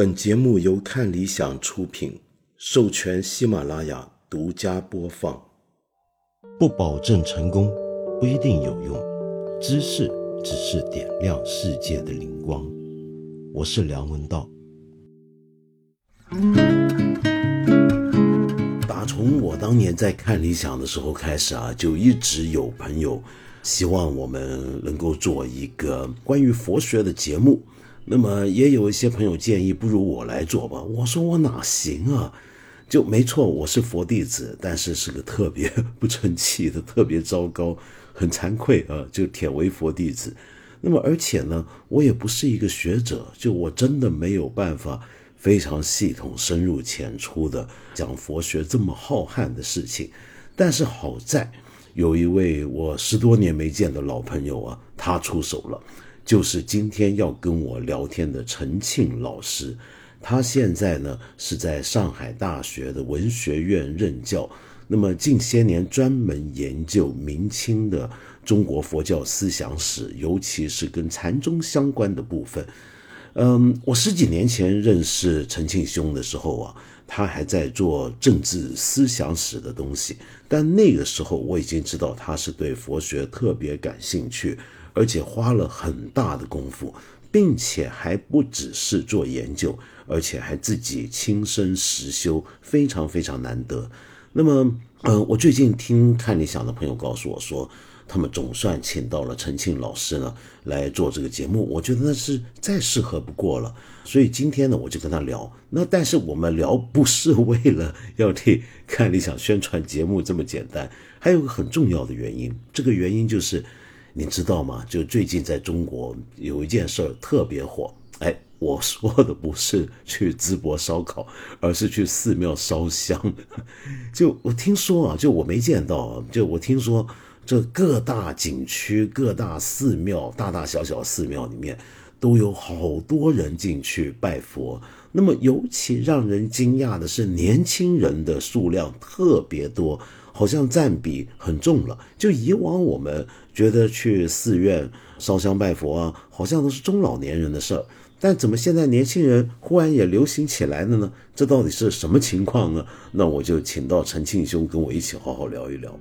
本节目由看理想出品，授权喜马拉雅独家播放。不保证成功，不一定有用。知识只是点亮世界的灵光。我是梁文道。打从我当年在看理想的时候开始啊，就一直有朋友希望我们能够做一个关于佛学的节目。那么也有一些朋友建议，不如我来做吧。我说我哪行啊？就没错，我是佛弟子，但是是个特别不成器的，特别糟糕，很惭愧啊，就铁为佛弟子。那么而且呢，我也不是一个学者，就我真的没有办法非常系统、深入浅出的讲佛学这么浩瀚的事情。但是好在有一位我十多年没见的老朋友啊，他出手了。就是今天要跟我聊天的陈庆老师，他现在呢是在上海大学的文学院任教，那么近些年专门研究明清的中国佛教思想史，尤其是跟禅宗相关的部分。嗯，我十几年前认识陈庆兄的时候啊，他还在做政治思想史的东西，但那个时候我已经知道他是对佛学特别感兴趣。而且花了很大的功夫，并且还不只是做研究，而且还自己亲身实修，非常非常难得。那么，呃，我最近听看理想的朋友告诉我说，他们总算请到了陈庆老师呢来做这个节目，我觉得那是再适合不过了。所以今天呢，我就跟他聊。那但是我们聊不是为了要替看理想宣传节目这么简单，还有个很重要的原因，这个原因就是。你知道吗？就最近在中国有一件事儿特别火。哎，我说的不是去淄博烧烤，而是去寺庙烧香。就我听说啊，就我没见到，就我听说这各大景区、各大寺庙、大大小小寺庙里面都有好多人进去拜佛。那么尤其让人惊讶的是，年轻人的数量特别多。好像占比很重了。就以往我们觉得去寺院烧香拜佛啊，好像都是中老年人的事儿。但怎么现在年轻人忽然也流行起来了呢？这到底是什么情况呢？那我就请到陈庆兄跟我一起好好聊一聊。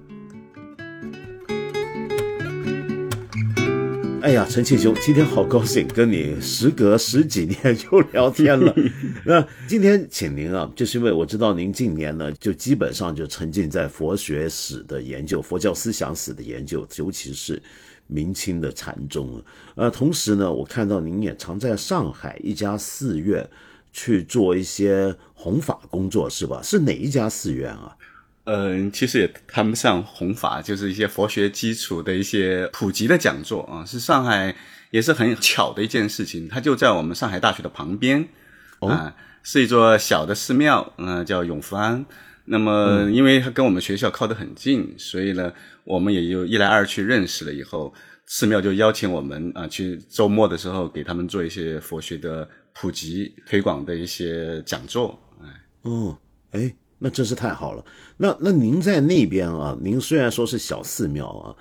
哎呀，陈庆兄，今天好高兴跟你时隔十几年又聊天了。那今天请您啊，就是因为我知道您近年呢，就基本上就沉浸在佛学史的研究、佛教思想史的研究，尤其是明清的禅宗。呃，同时呢，我看到您也常在上海一家寺院去做一些弘法工作，是吧？是哪一家寺院啊？嗯，其实也谈不上弘法，就是一些佛学基础的一些普及的讲座啊。是上海也是很巧的一件事情，它就在我们上海大学的旁边，啊，是一座小的寺庙，嗯，叫永福庵。那么，因为它跟我们学校靠得很近，所以呢，我们也就一来二去认识了。以后寺庙就邀请我们啊，去周末的时候给他们做一些佛学的普及推广的一些讲座。哎，哦，哎。那真是太好了。那那您在那边啊？您虽然说是小寺庙啊，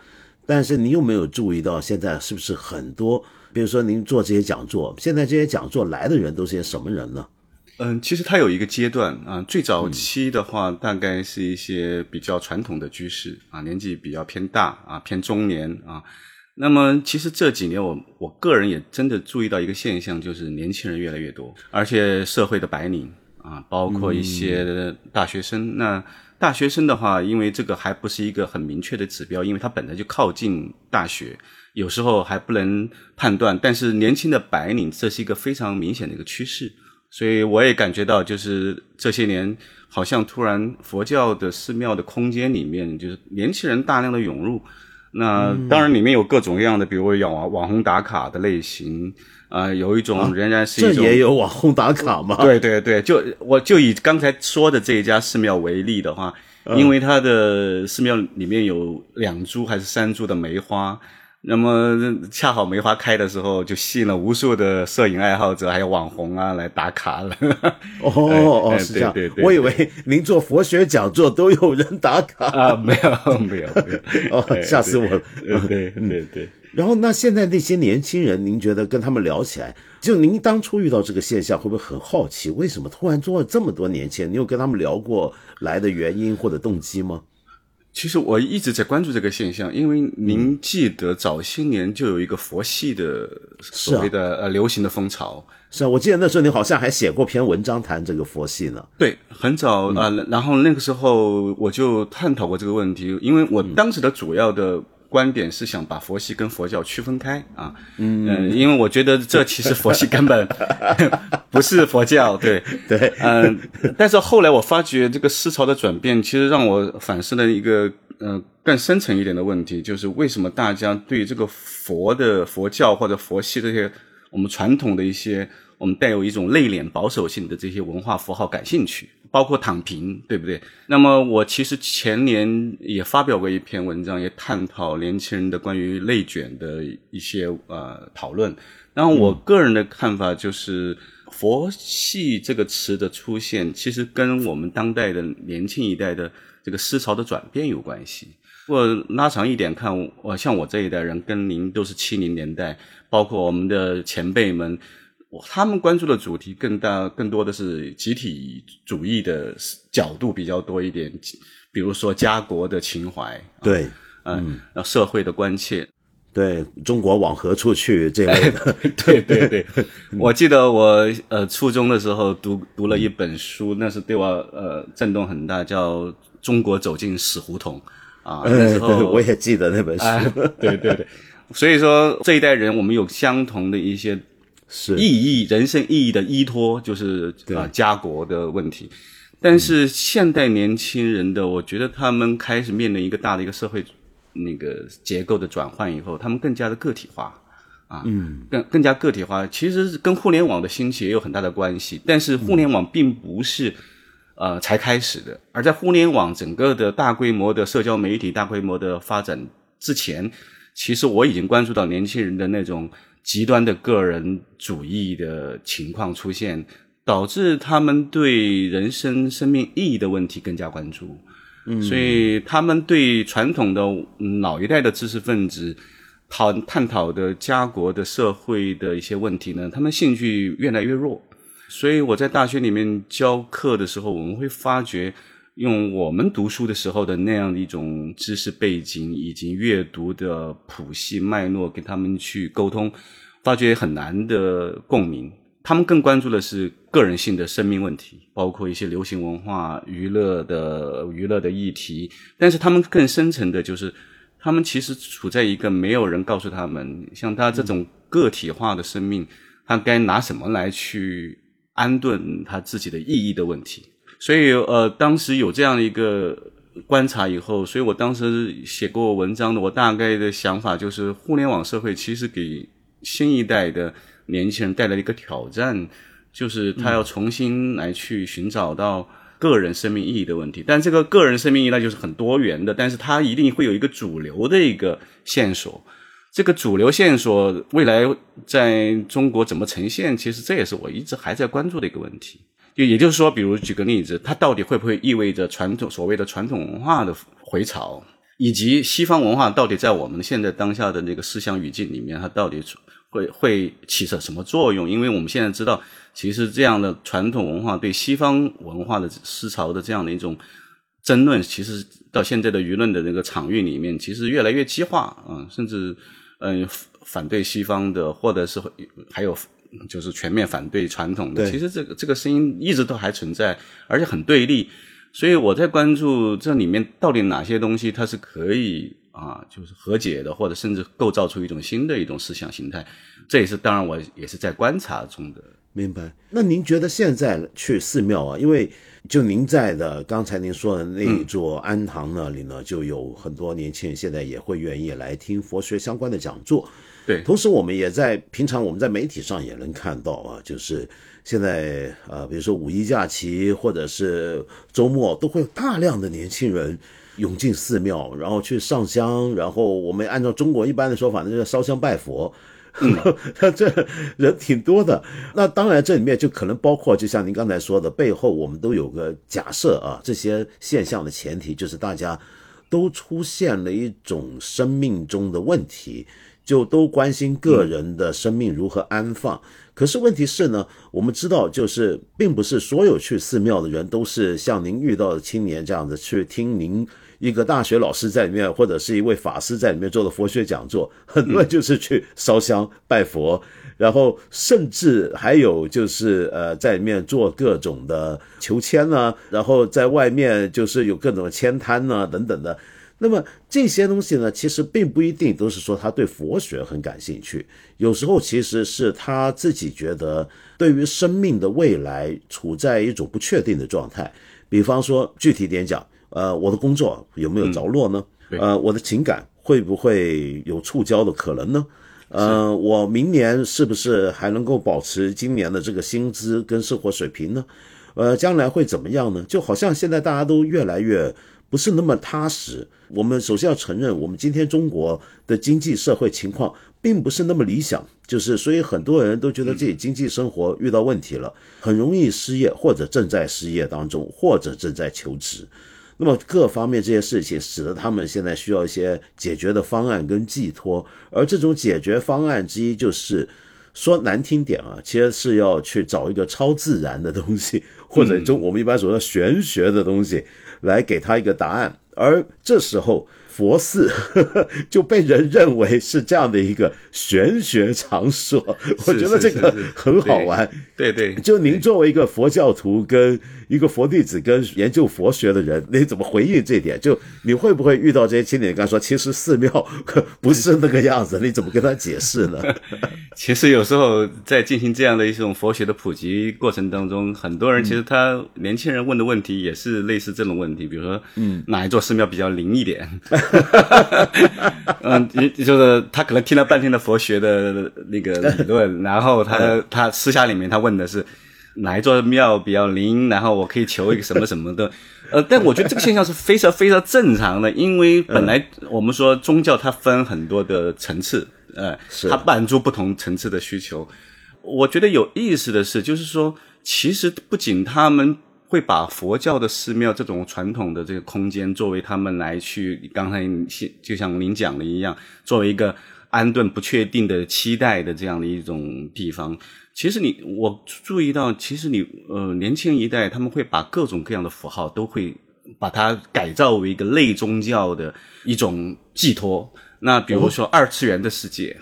但是您有没有注意到现在是不是很多？比如说您做这些讲座，现在这些讲座来的人都是些什么人呢？嗯，其实它有一个阶段啊，最早期的话，大概是一些比较传统的居士啊，年纪比较偏大啊，偏中年啊。那么其实这几年我我个人也真的注意到一个现象，就是年轻人越来越多，而且社会的白领。啊，包括一些大学生。那大学生的话，因为这个还不是一个很明确的指标，因为它本来就靠近大学，有时候还不能判断。但是年轻的白领，这是一个非常明显的一个趋势。所以我也感觉到，就是这些年，好像突然佛教的寺庙的空间里面，就是年轻人大量的涌入。那当然里面有各种各样的，比如网网红打卡的类型。啊，有一种仍然是一种，这也有网红打卡吗？对对对，就我就以刚才说的这一家寺庙为例的话，因为它的寺庙里面有两株还是三株的梅花。那么恰好梅花开的时候，就吸引了无数的摄影爱好者还有网红啊来打卡了。哦 哦，是这样。我以为您做佛学讲座都有人打卡啊，没有没有没有。哦，吓死我了。对对对。然后，那现在那些年轻人，您觉得跟他们聊起来，就您当初遇到这个现象，会不会很好奇，为什么突然做了这么多年轻人？你有跟他们聊过来的原因或者动机吗？其实我一直在关注这个现象，因为您记得早些年就有一个佛系的所谓的呃流行的风潮。是啊，我记得那时候你好像还写过篇文章谈这个佛系呢。对，很早啊，然后那个时候我就探讨过这个问题，因为我当时的主要的。观点是想把佛系跟佛教区分开啊，嗯，因为我觉得这其实佛系根本 不是佛教，对。对，嗯，但是后来我发觉这个思潮的转变，其实让我反思了一个呃更深层一点的问题，就是为什么大家对这个佛的佛教或者佛系这些我们传统的一些我们带有一种内敛保守性的这些文化符号感兴趣？包括躺平，对不对？那么我其实前年也发表过一篇文章，也探讨年轻人的关于内卷的一些呃讨论。然后我个人的看法就是“佛系”这个词的出现，其实跟我们当代的年轻一代的这个思潮的转变有关系。我拉长一点看，我像我这一代人，跟您都是七零年代，包括我们的前辈们。他们关注的主题更大、更多的是集体主义的角度比较多一点，比如说家国的情怀，对，嗯，社会的关切，对中国往何处去这类的，对对对。我记得我呃初中的时候读读了一本书，那是对我呃震动很大，叫《中国走进死胡同》啊。那时候我也记得那本书，对对对。所以说这一代人，我们有相同的一些。是。意义，人生意义的依托就是啊家国的问题，但是现代年轻人的，我觉得他们开始面临一个大的一个社会那个结构的转换以后，他们更加的个体化。啊，嗯，更更加个体化，其实跟互联网的兴起也有很大的关系，但是互联网并不是呃才开始的，而在互联网整个的大规模的社交媒体大规模的发展之前，其实我已经关注到年轻人的那种。极端的个人主义的情况出现，导致他们对人生生命意义的问题更加关注。嗯，所以他们对传统的老一代的知识分子讨探讨的家国的社会的一些问题呢，他们兴趣越来越弱。所以我在大学里面教课的时候，我们会发觉。用我们读书的时候的那样的一种知识背景以及阅读的谱系脉络，跟他们去沟通，发觉很难的共鸣。他们更关注的是个人性的生命问题，包括一些流行文化、娱乐的娱乐的议题。但是他们更深层的就是，他们其实处在一个没有人告诉他们，像他这种个体化的生命，他该拿什么来去安顿他自己的意义的问题。所以，呃，当时有这样的一个观察以后，所以我当时写过文章的。我大概的想法就是，互联网社会其实给新一代的年轻人带来一个挑战，就是他要重新来去寻找到个人生命意义的问题。但这个个人生命意义那就是很多元的，但是它一定会有一个主流的一个线索。这个主流线索未来在中国怎么呈现，其实这也是我一直还在关注的一个问题。就也就是说，比如举个例子，它到底会不会意味着传统所谓的传统文化的回潮，以及西方文化到底在我们现在当下的那个思想语境里面，它到底会会起着什么作用？因为我们现在知道，其实这样的传统文化对西方文化的思潮的这样的一种争论，其实到现在的舆论的那个场域里面，其实越来越激化啊，甚至嗯反对西方的，或者是还有。就是全面反对传统的，其实这个这个声音一直都还存在，而且很对立。所以我在关注这里面到底哪些东西它是可以啊，就是和解的，或者甚至构造出一种新的一种思想形态。这也是当然，我也是在观察中的。明白。那您觉得现在去寺庙啊，因为就您在的刚才您说的那一座安堂那里呢，就有很多年轻人现在也会愿意来听佛学相关的讲座。对，同时我们也在平常我们在媒体上也能看到啊，就是现在呃，比如说五一假期或者是周末，都会有大量的年轻人涌进寺庙，然后去上香，然后我们按照中国一般的说法，那就烧香拜佛。嗯，这人挺多的。那当然这里面就可能包括，就像您刚才说的，背后我们都有个假设啊，这些现象的前提就是大家都出现了一种生命中的问题。就都关心个人的生命如何安放。可是问题是呢，我们知道，就是并不是所有去寺庙的人都是像您遇到的青年这样子去听您一个大学老师在里面，或者是一位法师在里面做的佛学讲座。很多人就是去烧香拜佛，然后甚至还有就是呃在里面做各种的求签呢，然后在外面就是有各种的签摊呢等等的。那么这些东西呢，其实并不一定都是说他对佛学很感兴趣，有时候其实是他自己觉得对于生命的未来处在一种不确定的状态。比方说，具体点讲，呃，我的工作有没有着落呢？呃，我的情感会不会有触礁的可能呢？呃，我明年是不是还能够保持今年的这个薪资跟生活水平呢？呃，将来会怎么样呢？就好像现在大家都越来越。不是那么踏实。我们首先要承认，我们今天中国的经济社会情况并不是那么理想，就是所以很多人都觉得自己经济生活遇到问题了，很容易失业，或者正在失业当中，或者正在求职。那么各方面这些事情，使得他们现在需要一些解决的方案跟寄托。而这种解决方案之一，就是说难听点啊，其实是要去找一个超自然的东西，或者中我们一般所说的玄学的东西。来给他一个答案，而这时候佛寺 就被人认为是这样的一个玄学场所。我觉得这个很好玩。对对，就您作为一个佛教徒跟。一个佛弟子跟研究佛学的人，你怎么回应这点？就你会不会遇到这些青年？刚说其实寺庙不是那个样子，你怎么跟他解释呢？其实有时候在进行这样的一种佛学的普及过程当中，很多人其实他年轻人问的问题也是类似这种问题，比如说，嗯，哪一座寺庙比较灵一点？嗯，就是他可能听了半天的佛学的那个理论，然后他他私下里面他问的是。哪一座庙比较灵，然后我可以求一个什么什么的，呃，但我觉得这个现象是非常非常正常的，因为本来我们说宗教它分很多的层次，呃，它满足不同层次的需求。我觉得有意思的是，就是说，其实不仅他们会把佛教的寺庙这种传统的这个空间作为他们来去，刚才就像您讲的一样，作为一个安顿不确定的期待的这样的一种地方。其实你我注意到，其实你呃年轻一代他们会把各种各样的符号都会把它改造为一个类宗教的一种寄托。那比如说二次元的世界，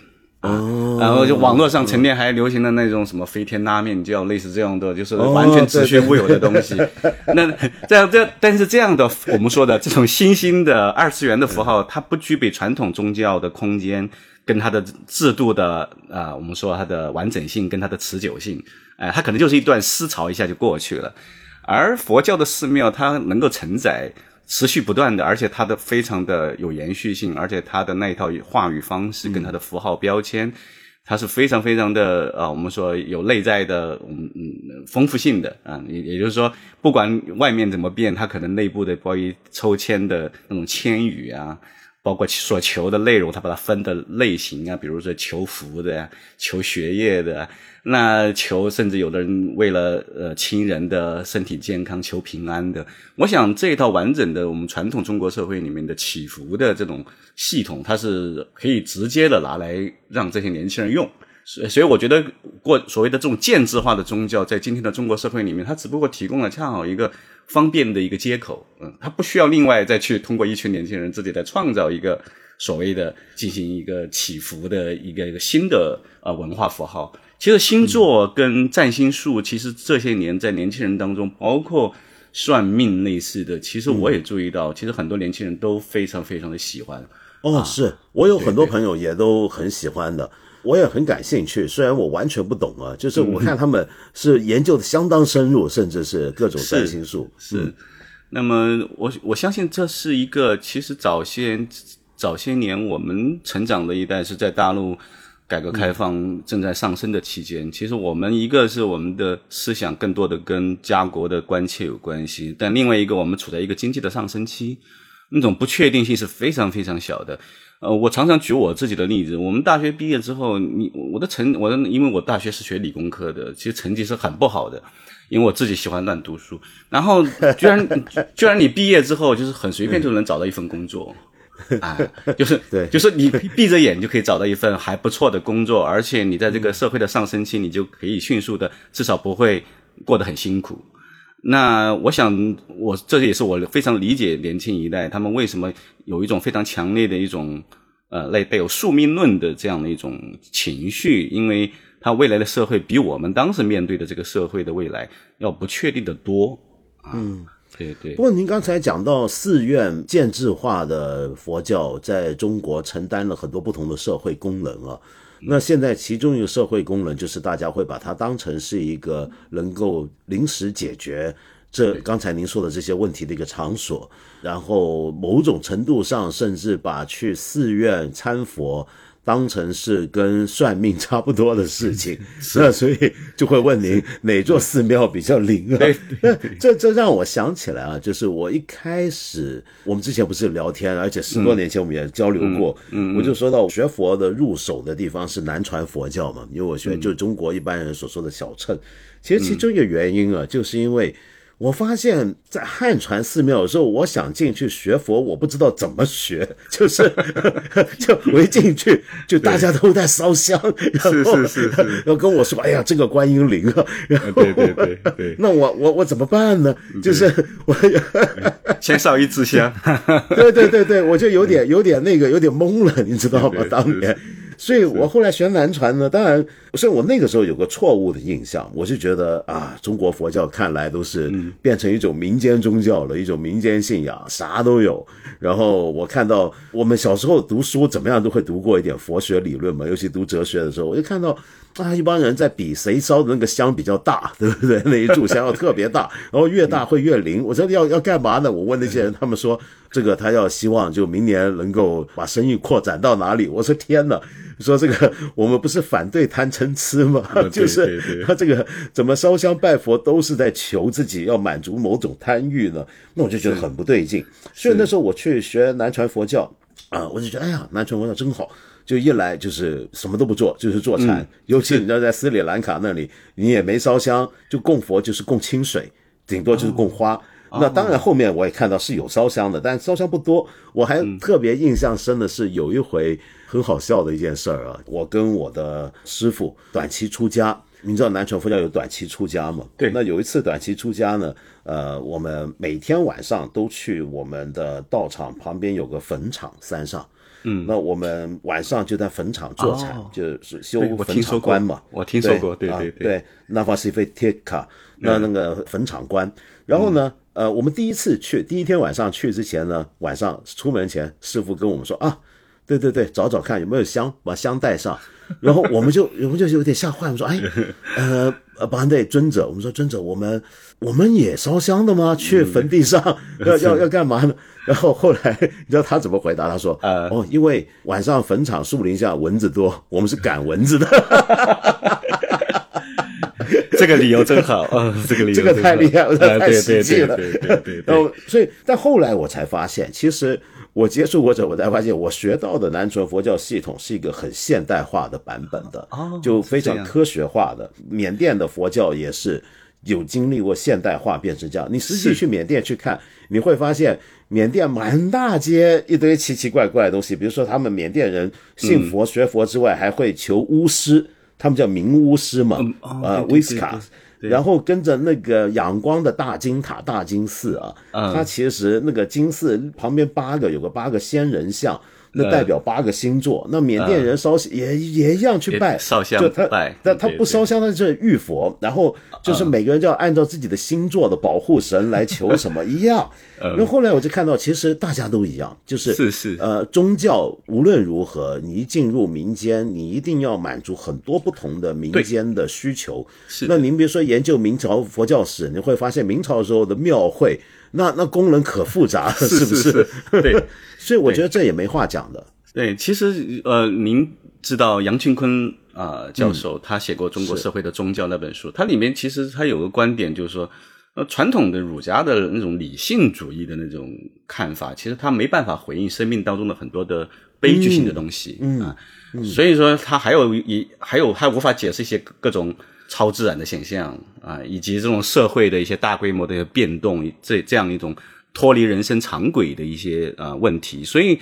哦，然后就网络上曾经还流行的那种什么飞天拉面，就要类似这样的，就是完全子虚乌有的东西。那这样这但是这样的我们说的这种新兴的二次元的符号，它不具备传统宗教的空间。跟它的制度的啊，我们说它的完整性跟它的持久性，哎，它可能就是一段思潮一下就过去了。而佛教的寺庙，它能够承载持续不断的，而且它的非常的有延续性，而且它的那一套话语方式跟它的符号标签，它是非常非常的啊，我们说有内在的嗯嗯丰富性的啊，也也就是说，不管外面怎么变，它可能内部的关于抽签的那种签语啊。包括所求的内容，他把它分的类型啊，比如说求福的、求学业的，那求甚至有的人为了呃亲人的身体健康求平安的。我想这一套完整的我们传统中国社会里面的祈福的这种系统，它是可以直接的拿来让这些年轻人用。所所以我觉得过所谓的这种建制化的宗教，在今天的中国社会里面，它只不过提供了恰好一个。方便的一个接口，嗯，它不需要另外再去通过一群年轻人自己再创造一个所谓的进行一个起伏的一个一个新的呃文化符号。其实星座跟占星术，其实这些年在年轻人当中，包括算命类似的，其实我也注意到，其实很多年轻人都非常非常的喜欢。哦，是我有很多朋友也都很喜欢的。我也很感兴趣，虽然我完全不懂啊，就是我看他们是研究的相当深入，甚至是各种占星术。是，那么我我相信这是一个，其实早些早些年我们成长的一代是在大陆改革开放正在上升的期间，其实我们一个是我们的思想更多的跟家国的关切有关系，但另外一个我们处在一个经济的上升期，那种不确定性是非常非常小的。呃，我常常举我自己的例子。我们大学毕业之后，你我的成，我的因为我大学是学理工科的，其实成绩是很不好的，因为我自己喜欢乱读书。然后居然居然你毕业之后，就是很随便就能找到一份工作。啊，就是 对就是你闭着眼就可以找到一份还不错的工作，而且你在这个社会的上升期，你就可以迅速的，至少不会过得很辛苦。那我想，我这也是我非常理解年轻一代他们为什么有一种非常强烈的一种呃类带有宿命论的这样的一种情绪，因为他未来的社会比我们当时面对的这个社会的未来要不确定的多啊。嗯，对对不。过您刚才讲到寺院建制化的佛教在中国承担了很多不同的社会功能啊。那现在其中一个社会功能就是大家会把它当成是一个能够临时解决这刚才您说的这些问题的一个场所，然后某种程度上甚至把去寺院参佛。当成是跟算命差不多的事情，那所以就会问您 哪座寺庙比较灵啊？这这让我想起来啊，就是我一开始我们之前不是聊天，而且十多年前我们也交流过，我就说到学佛的入手的地方是南传佛教嘛，因为我学就中国一般人所说的小乘，其实其中一个原因啊，就是因为。我发现，在汉传寺庙有时候，我想进去学佛，我不知道怎么学，就是 就我一进去，就大家都在烧香，然后是是是，要跟我说：“哎呀，这个观音灵啊！”然后对对对对，那我我我怎么办呢？就是我先烧一支香，对对对对，我就有点有点那个有点懵了，你知道吗？当年。所以我后来学南传呢，当然，所以我那个时候有个错误的印象，我是觉得啊，中国佛教看来都是变成一种民间宗教了，一种民间信仰，啥都有。然后我看到我们小时候读书怎么样都会读过一点佛学理论嘛，尤其读哲学的时候，我就看到啊，一帮人在比谁烧的那个香比较大，对不对？那一炷香要特别大，然后越大会越灵。我说要要干嘛呢？我问那些人，他们说这个他要希望就明年能够把生意扩展到哪里。我说天哪！说这个，我们不是反对贪嗔痴吗？就是他这个怎么烧香拜佛都是在求自己要满足某种贪欲呢？那我就觉得很不对劲。所以那时候我去学南传佛教啊，我就觉得哎呀，南传佛教真好。就一来就是什么都不做，就是坐禅。尤其你知道在斯里兰卡那里，你也没烧香，就供佛就是供清水，顶多就是供花。那当然后面我也看到是有烧香的，但烧香不多。我还特别印象深的是有一回。很好笑的一件事儿啊！我跟我的师傅短期出家，你知道南传佛教有短期出家吗？对。那有一次短期出家呢，呃，我们每天晚上都去我们的道场旁边有个坟场山上，嗯，那我们晚上就在坟场坐禅，就是修坟场观嘛。我听说过，对对对。那法西菲贴卡，那那个坟场观。然后呢，呃，我们第一次去，第一天晚上去之前呢，晚上出门前，师傅跟我们说啊。对对对，找找看有没有香，把香带上，然后我们就我们就有点吓坏，我们说哎，呃呃，巴内尊者，我们说尊者，我们我们也烧香的吗？去坟地上要要要干嘛呢？然后后来你知道他怎么回答？他说，哦，因为晚上坟场树林下蚊子多，我们是赶蚊子的。这个理由真好啊，这个理由这个太厉害了，太实际了。对对对。然后所以，但后来我才发现，其实。我接触过之后，我才发现我学到的南传佛教系统是一个很现代化的版本的，就非常科学化的。缅甸的佛教也是有经历过现代化变成这样。你实际去缅甸去看，你会发现缅甸满大街一堆奇奇怪怪的东西，比如说他们缅甸人信佛学佛之外，还会求巫师，他们叫名巫师嘛，啊，威斯卡。然后跟着那个仰光的大金塔、大金寺啊，它其实那个金寺旁边八个有个八个仙人像。那代表八个星座，那缅甸人烧也也一样去拜烧香，就他拜，但他不烧香，他是玉佛，然后就是每个人就要按照自己的星座的保护神来求什么 一样。那后来我就看到，其实大家都一样，就是是是。呃，宗教无论如何，你一进入民间，你一定要满足很多不同的民间的需求。是那您比如说研究明朝佛教史，你会发现明朝时候的庙会。那那功能可复杂了，是不是？对，所以我觉得这也没话讲的。对，其实呃，您知道杨庆坤啊教授，他写过《中国社会的宗教》那本书，它里面其实他有个观点，就是说，呃，传统的儒家的那种理性主义的那种看法，其实他没办法回应生命当中的很多的悲剧性的东西啊，所以说他还有一还有还无法解释一些各种。超自然的现象啊，以及这种社会的一些大规模的变动，这这样一种脱离人生常轨的一些呃问题，所以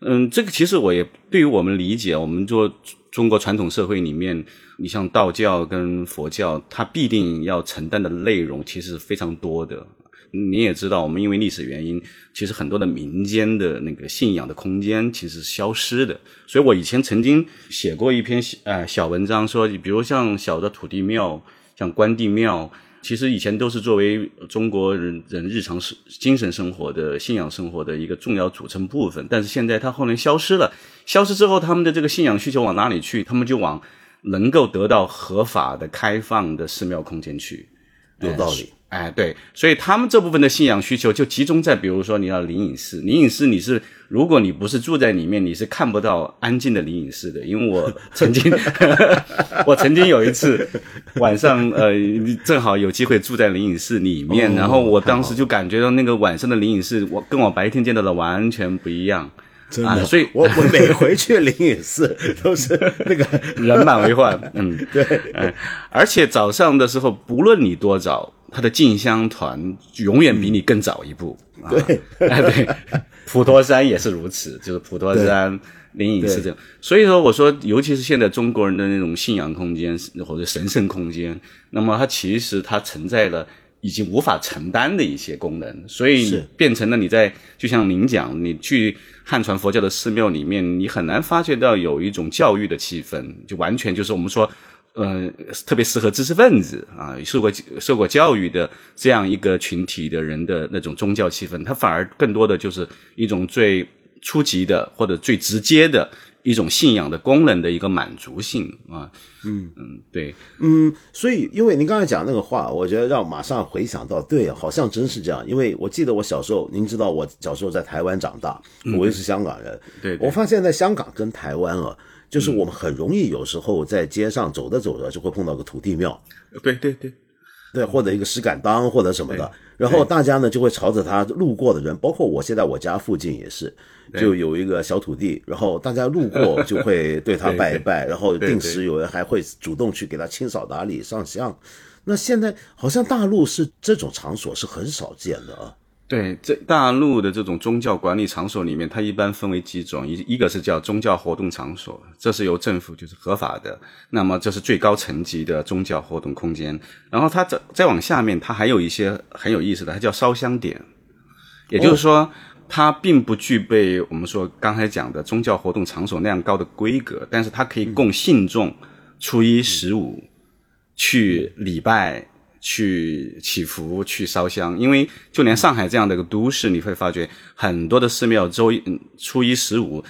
嗯，这个其实我也对于我们理解，我们做中国传统社会里面，你像道教跟佛教，它必定要承担的内容其实是非常多的。你也知道，我们因为历史原因，其实很多的民间的那个信仰的空间其实是消失的。所以我以前曾经写过一篇呃小文章，说，比如像小的土地庙，像关帝庙。其实以前都是作为中国人人日常生精神生活的信仰生活的一个重要组成部分，但是现在它后来消失了。消失之后，他们的这个信仰需求往哪里去？他们就往能够得到合法的开放的寺庙空间去。有道理。哎，对，所以他们这部分的信仰需求就集中在，比如说你要灵隐寺，灵隐寺你是如果你不是住在里面，你是看不到安静的灵隐寺的。因为我曾经，我曾经有一次 晚上，呃，正好有机会住在灵隐寺里面，然后我当时就感觉到那个晚上的灵隐寺，我跟我白天见到的完全不一样。真的，所以我我每回去灵隐寺 都是那个人满为患。嗯，对，嗯，而且早上的时候，不论你多早。他的进香团永远比你更早一步，对，对，普陀山也是如此，就是普陀山灵隐寺这样。所以说，我说，尤其是现在中国人的那种信仰空间或者神圣空间，那么它其实它存在了已经无法承担的一些功能，所以变成了你在就像您讲，你去汉传佛教的寺庙里面，你很难发觉到有一种教育的气氛，就完全就是我们说。呃，特别适合知识分子啊，受过受过教育的这样一个群体的人的那种宗教气氛，它反而更多的就是一种最初级的或者最直接的一种信仰的功能的一个满足性啊。嗯嗯，对，嗯，所以因为您刚才讲那个话，我觉得让马上回想到，对，好像真是这样。因为我记得我小时候，您知道我小时候在台湾长大，我又是香港人，对，我发现在香港跟台湾啊。就是我们很容易有时候在街上走着走着就会碰到个土地庙，对对对，对或者一个石敢当或者什么的，然后大家呢就会朝着他路过的人，包括我现在我家附近也是，就有一个小土地，然后大家路过就会 对他拜一拜，然后定时有人还会主动去给他清扫打理上香。那现在好像大陆是这种场所是很少见的啊。对，这大陆的这种宗教管理场所里面，它一般分为几种，一一个是叫宗教活动场所，这是由政府就是合法的，那么这是最高层级的宗教活动空间。然后它再再往下面，它还有一些很有意思的，它叫烧香点，也就是说，它并不具备我们说刚才讲的宗教活动场所那样高的规格，但是它可以供信众初一十五去礼拜。去祈福、去烧香，因为就连上海这样的一个都市，你会发觉很多的寺庙周一、初一、十五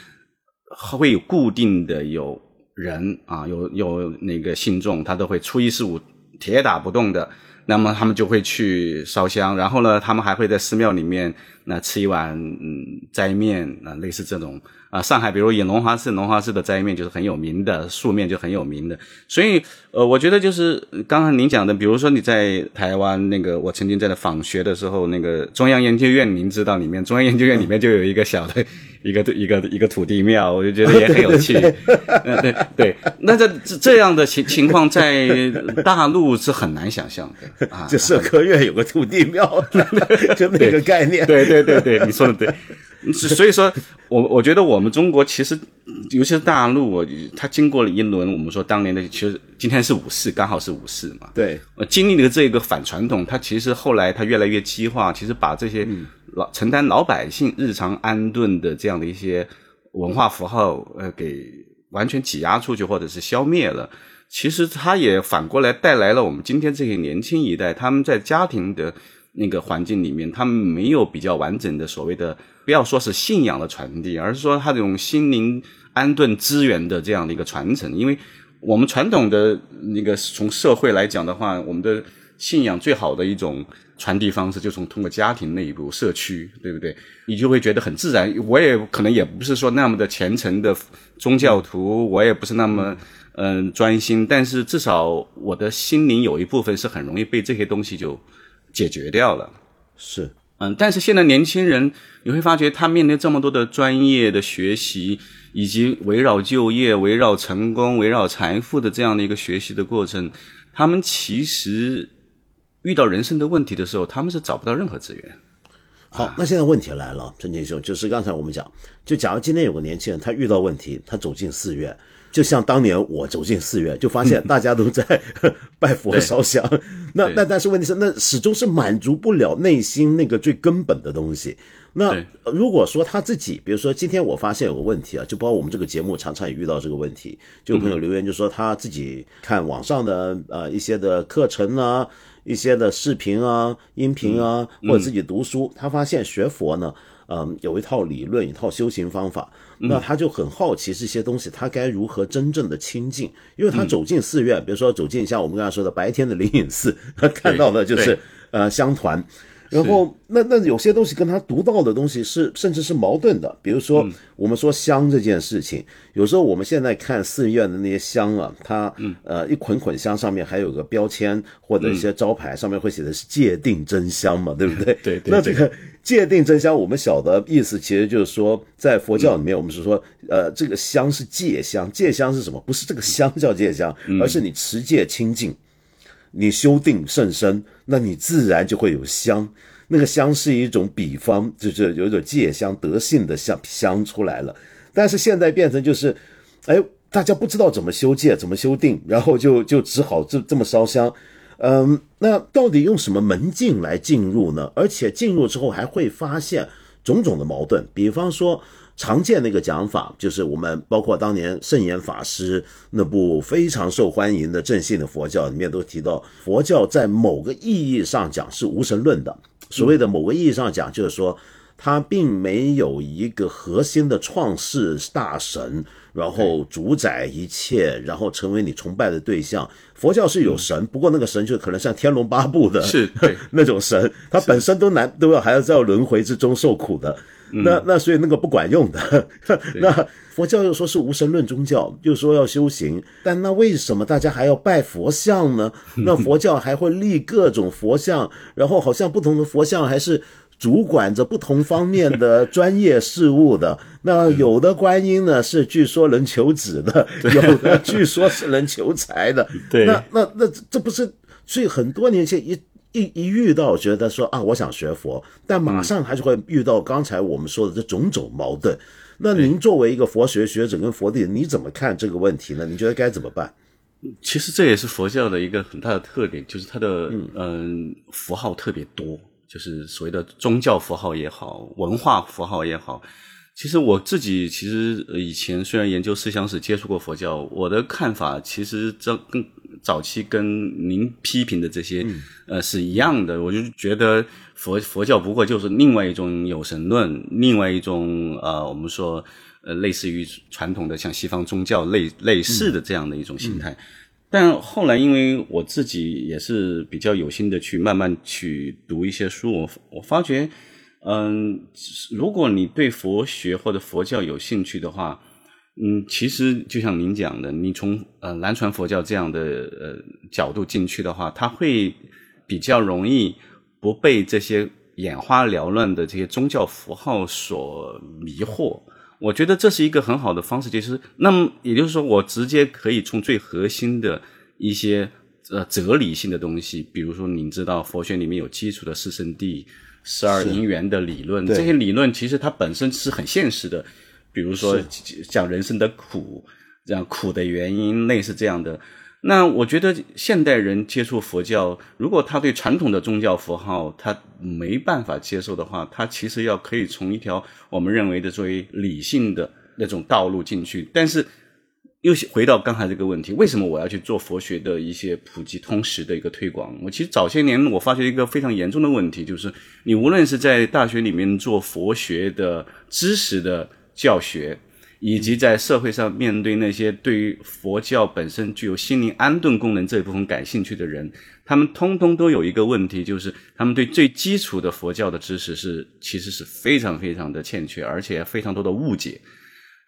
会有固定的有人啊，有有那个信众，他都会初一十五铁打不动的，那么他们就会去烧香，然后呢，他们还会在寺庙里面那吃一碗嗯斋面啊，类似这种。啊，上海比如以龙华寺，龙华寺的斋面就是很有名的，素面就很有名的。所以，呃，我觉得就是刚刚您讲的，比如说你在台湾那个，我曾经在那访学的时候，那个中央研究院，您知道里面中央研究院里面就有一个小的 一个一个一个土地庙，我就觉得也很有趣。嗯，对对，那这这样的情情况在大陆是很难想象的 啊。就社科院有个土地庙，就那个概念。对对对对，你说的对。所以说，我我觉得我们中国其实，尤其是大陆，它经过了一轮，我们说当年的，其实今天是五四，刚好是五四嘛。对，经历了这个反传统，它其实后来它越来越激化，其实把这些老承担老百姓日常安顿的这样的一些文化符号，呃，给完全挤压出去，或者是消灭了。其实它也反过来带来了我们今天这些年轻一代，他们在家庭的那个环境里面，他们没有比较完整的所谓的。不要说是信仰的传递，而是说他这种心灵安顿资源的这样的一个传承。因为我们传统的那个从社会来讲的话，我们的信仰最好的一种传递方式，就从通过家庭内部、社区，对不对？你就会觉得很自然。我也可能也不是说那么的虔诚的宗教徒，我也不是那么嗯专心，但是至少我的心灵有一部分是很容易被这些东西就解决掉了。是。嗯，但是现在年轻人，你会发觉他面对这么多的专业的学习，以及围绕就业、围绕成功、围绕财富的这样的一个学习的过程，他们其实遇到人生的问题的时候，他们是找不到任何资源。好，那现在问题来了，陈建兄，就是刚才我们讲，就假如今天有个年轻人，他遇到问题，他走进寺院，就像当年我走进寺院，就发现 大家都在 拜佛烧香，那那但是问题是，那始终是满足不了内心那个最根本的东西。那如果说他自己，比如说今天我发现有个问题啊，就包括我们这个节目常常也遇到这个问题，就有朋友留言就说他自己看网上的呃一些的课程啊。一些的视频啊、音频啊，或者自己读书，他发现学佛呢，嗯，有一套理论、一套修行方法，那他就很好奇这些东西，他该如何真正的亲近？因为他走进寺院，比如说走进像我们刚才说的白天的灵隐寺，他 看到的就是呃香团。然后，那那有些东西跟他读到的东西是，甚至是矛盾的。比如说，我们说香这件事情，有时候我们现在看寺院的那些香啊，它呃一捆捆香上面还有个标签或者一些招牌，上面会写的是界定真香嘛，对不对？对。那这个戒定真香，我们晓得意思，其实就是说，在佛教里面，我们是说，呃，这个香是戒香，戒香是什么？不是这个香叫戒香，而是你持戒清净。你修定甚深，那你自然就会有香。那个香是一种比方，就是有一种戒香德性的香香出来了。但是现在变成就是，哎，大家不知道怎么修戒，怎么修定，然后就就只好这这么烧香。嗯，那到底用什么门禁来进入呢？而且进入之后还会发现种种的矛盾，比方说。常见的一个讲法就是，我们包括当年圣严法师那部非常受欢迎的正信的佛教里面都提到，佛教在某个意义上讲是无神论的。所谓的某个意义上讲，就是说它并没有一个核心的创世大神，然后主宰一切，然后成为你崇拜的对象。佛教是有神，不过那个神就可能像天龙八部的是 那种神，他本身都难都要还要在轮回之中受苦的。那那所以那个不管用的，那佛教又说是无神论宗教，又说要修行，但那为什么大家还要拜佛像呢？那佛教还会立各种佛像，然后好像不同的佛像还是主管着不同方面的专业事务的。那有的观音呢是据说能求子的，有的据说是能求财的。对，那那那这不是？所以很多年前一。一一遇到觉得说啊，我想学佛，但马上还是会遇到刚才我们说的这种种矛盾。那您作为一个佛学学者跟佛弟，你怎么看这个问题呢？你觉得该怎么办？其实这也是佛教的一个很大的特点，就是它的嗯符号特别多，就是所谓的宗教符号也好，文化符号也好。其实我自己其实以前虽然研究思想史，接触过佛教，我的看法其实这跟。早期跟您批评的这些，呃，是一样的。我就觉得佛佛教不过就是另外一种有神论，另外一种呃，我们说呃，类似于传统的像西方宗教类类似的这样的一种形态。但后来因为我自己也是比较有心的去慢慢去读一些书，我我发觉，嗯，如果你对佛学或者佛教有兴趣的话。嗯，其实就像您讲的，你从呃南传佛教这样的呃角度进去的话，它会比较容易不被这些眼花缭乱的这些宗教符号所迷惑。我觉得这是一个很好的方式，就是那么也就是说，我直接可以从最核心的一些呃哲理性的东西，比如说您知道佛学里面有基础的四圣谛、十二因缘的理论，这些理论其实它本身是很现实的。比如说讲人生的苦，这样苦的原因，类似这样的。那我觉得现代人接触佛教，如果他对传统的宗教符号他没办法接受的话，他其实要可以从一条我们认为的作为理性的那种道路进去。但是又回到刚才这个问题，为什么我要去做佛学的一些普及通识的一个推广？我其实早些年我发觉一个非常严重的问题，就是你无论是在大学里面做佛学的知识的。教学，以及在社会上面对那些对于佛教本身具有心灵安顿功能这一部分感兴趣的人，他们通通都有一个问题，就是他们对最基础的佛教的知识是其实是非常非常的欠缺，而且非常多的误解。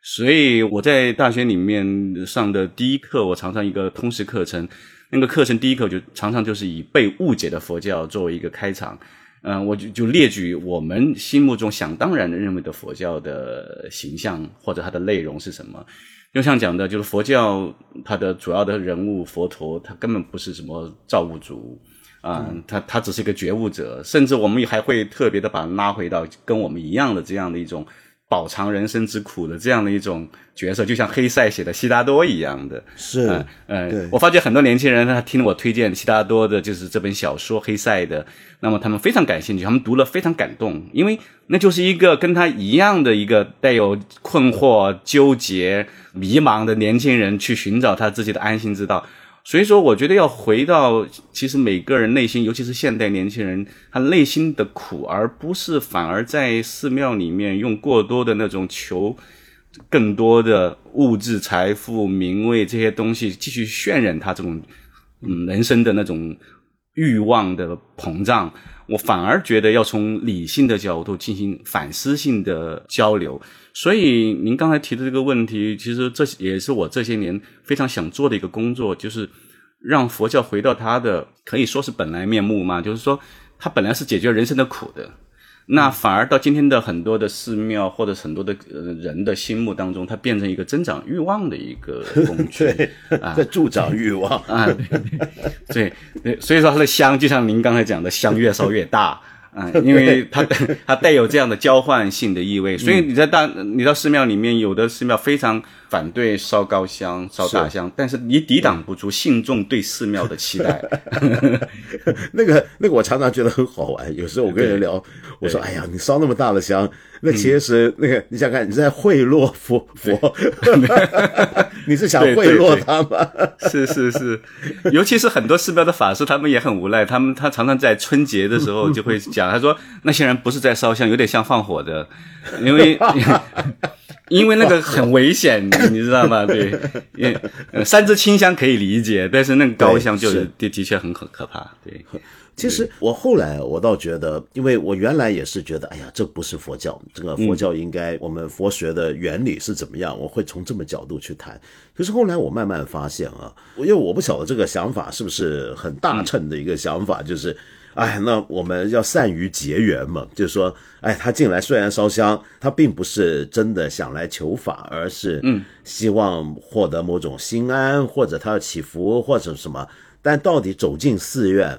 所以我在大学里面上的第一课，我常常一个通识课程，那个课程第一课就常常就是以被误解的佛教作为一个开场。嗯，我就就列举我们心目中想当然的认为的佛教的形象或者它的内容是什么。就像讲的，就是佛教它的主要的人物佛陀，他根本不是什么造物主，啊，他他只是一个觉悟者，甚至我们还会特别的把他拉回到跟我们一样的这样的一种饱尝人生之苦的这样的一种角色，就像黑塞写的悉达多一样的。是，嗯、对我发觉很多年轻人他听我推荐悉达多的，就是这本小说《黑塞》的，那么他们非常感兴趣，他们读了非常感动，因为那就是一个跟他一样的一个带有困惑、纠结、迷茫的年轻人去寻找他自己的安心之道。所以说，我觉得要回到其实每个人内心，尤其是现代年轻人，他内心的苦，而不是反而在寺庙里面用过多的那种求更多的物质财富、名位这些东西，继续渲染他这种嗯人生的那种欲望的膨胀。我反而觉得要从理性的角度进行反思性的交流。所以您刚才提的这个问题，其实这也是我这些年非常想做的一个工作，就是让佛教回到它的可以说是本来面目嘛，就是说它本来是解决人生的苦的。那反而到今天的很多的寺庙或者很多的呃人的心目当中，它变成一个增长欲望的一个工具 啊，在助长欲望啊，对对对对，所以说它的香就像您刚才讲的，香越烧越大。啊，因为它它带有这样的交换性的意味，所以你在大你到寺庙里面，有的寺庙非常反对烧高香、烧大香，但是你抵挡不住信众对寺庙的期待。那个那个，我常常觉得很好玩。有时候我跟人聊，我说：“哎呀，你烧那么大的香，那其实那个你想看，你在贿赂佛佛，你是想贿赂他吗？” 是是是，尤其是很多寺庙的法师，他们也很无奈，他们他常常在春节的时候就会讲，他说那些人不是在烧香，有点像放火的，因为。因为那个很危险，你知道吗？对，三支清香可以理解，但是那个高香就的的确很可可怕。对，其实我后来我倒觉得，因为我原来也是觉得，哎呀，这不是佛教，这个佛教应该我们佛学的原理是怎么样，我会从这么角度去谈。可是后来我慢慢发现啊，因为我不晓得这个想法是不是很大乘的一个想法，就是。哎，那我们要善于结缘嘛，就是说，哎，他进来虽然烧香，他并不是真的想来求法，而是嗯，希望获得某种心安，或者他要祈福或者什么。但到底走进寺院，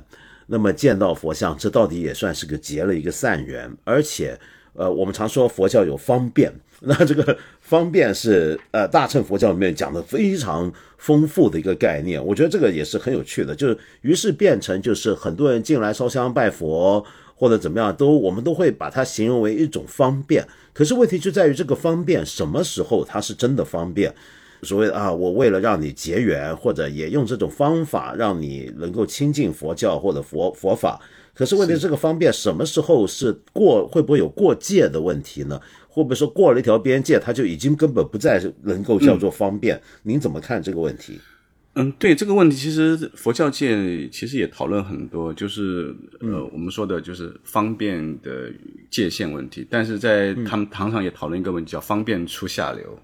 那么见到佛像，这到底也算是个结了一个善缘。而且，呃，我们常说佛教有方便，那这个方便是呃大乘佛教里面讲的非常。丰富的一个概念，我觉得这个也是很有趣的。就是于是变成就是很多人进来烧香拜佛或者怎么样，都我们都会把它形容为一种方便。可是问题就在于这个方便什么时候它是真的方便？所谓啊，我为了让你结缘，或者也用这种方法让你能够亲近佛教或者佛佛法。可是问题这个方便什么时候是过？会不会有过界的问题呢？会不会说过了一条边界，它就已经根本不再能够叫做方便？您怎么看这个问题？嗯，对这个问题，其实佛教界其实也讨论很多，就是呃，我们说的就是方便的界限问题。但是在他们常常也讨论一个问题，叫方便出下流。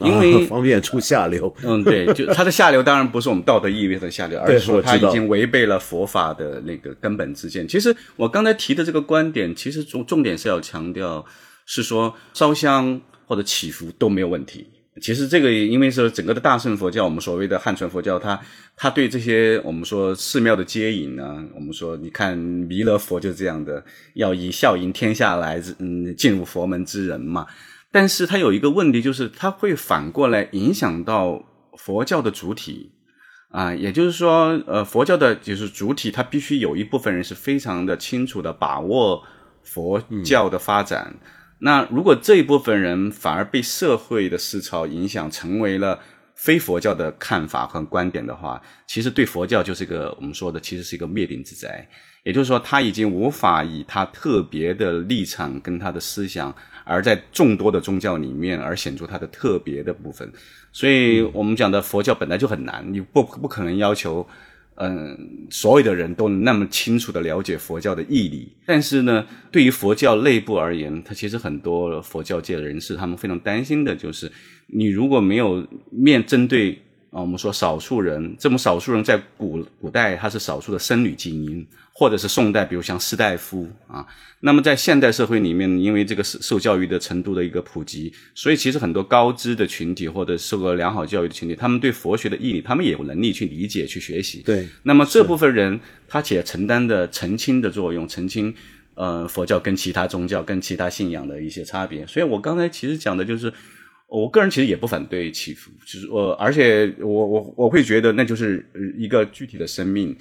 因为方便出下流。嗯，对，就他的下流当然不是我们道德意义的下流，而是说它已经违背了佛法的那个根本之见。其实我刚才提的这个观点，其实重重点是要强调。是说烧香或者祈福都没有问题。其实这个因为是整个的大乘佛教，我们所谓的汉传佛教，它它对这些我们说寺庙的接引呢，我们说你看弥勒佛就这样的，要以笑迎天下来嗯进入佛门之人嘛。但是它有一个问题，就是它会反过来影响到佛教的主体啊，也就是说，呃，佛教的就是主体，它必须有一部分人是非常的清楚的把握佛教的发展。那如果这一部分人反而被社会的思潮影响，成为了非佛教的看法和观点的话，其实对佛教就是一个我们说的，其实是一个灭顶之灾。也就是说，他已经无法以他特别的立场跟他的思想，而在众多的宗教里面而显出它的特别的部分。所以我们讲的佛教本来就很难，你不不可能要求。嗯，所有的人都那么清楚的了解佛教的义理，但是呢，对于佛教内部而言，它其实很多佛教界的人士，他们非常担心的就是，你如果没有面针对啊，我们说少数人，这么少数人在古古代他是少数的僧侣精英，或者是宋代，比如像士大夫啊。那么在现代社会里面，因为这个受受教育的程度的一个普及，所以其实很多高知的群体或者受过良好教育的群体，他们对佛学的义理，他们也有能力去理解、去学习。对。那么这部分人，他且承担的澄清的作用，澄清呃佛教跟其他宗教、跟其他信仰的一些差别。所以我刚才其实讲的就是。我个人其实也不反对祈福，就是我，而且我我我会觉得那就是一个具体的生命，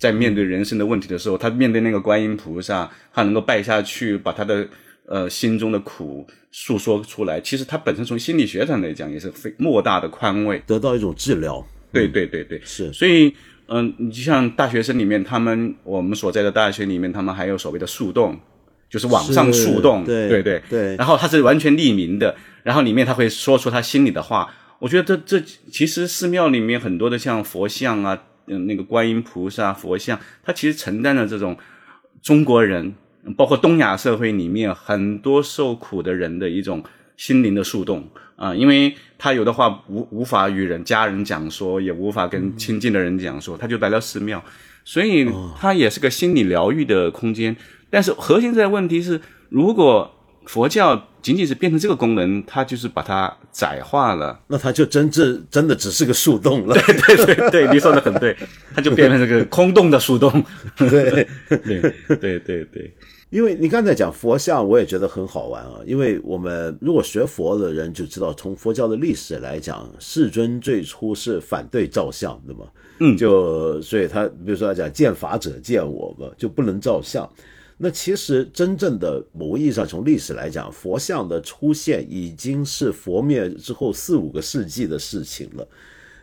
在面对人生的问题的时候，他面对那个观音菩萨，他能够拜下去，把他的呃心中的苦诉说出来。其实他本身从心理学上来讲，也是非莫大的宽慰，得到一种治疗。对对对对，是。所以，嗯，你就像大学生里面，他们我们所在的大学里面，他们还有所谓的树洞。就是网上树洞，对对对对，然后他是完全匿名的，然后里面他会说出他心里的话。我觉得这这其实寺庙里面很多的像佛像啊，嗯，那个观音菩萨佛像，它其实承担了这种中国人，包括东亚社会里面很多受苦的人的一种心灵的树洞啊，因为他有的话无无法与人家人讲说，也无法跟亲近的人讲说，他就来到寺庙，所以它也是个心理疗愈的空间。但是核心在问题是，如果佛教仅仅是变成这个功能，它就是把它窄化了，那它就真正真的只是个树洞了。对 对对对，你说的很对，它就变成这个空洞的树洞。对 对对对对，因为你刚才讲佛像，我也觉得很好玩啊。因为我们如果学佛的人就知道，从佛教的历史来讲，世尊最初是反对造像的嘛。嗯，就所以他比如说讲见法者见我嘛，就不能造像。那其实真正的某个意义上，从历史来讲，佛像的出现已经是佛灭之后四五个世纪的事情了。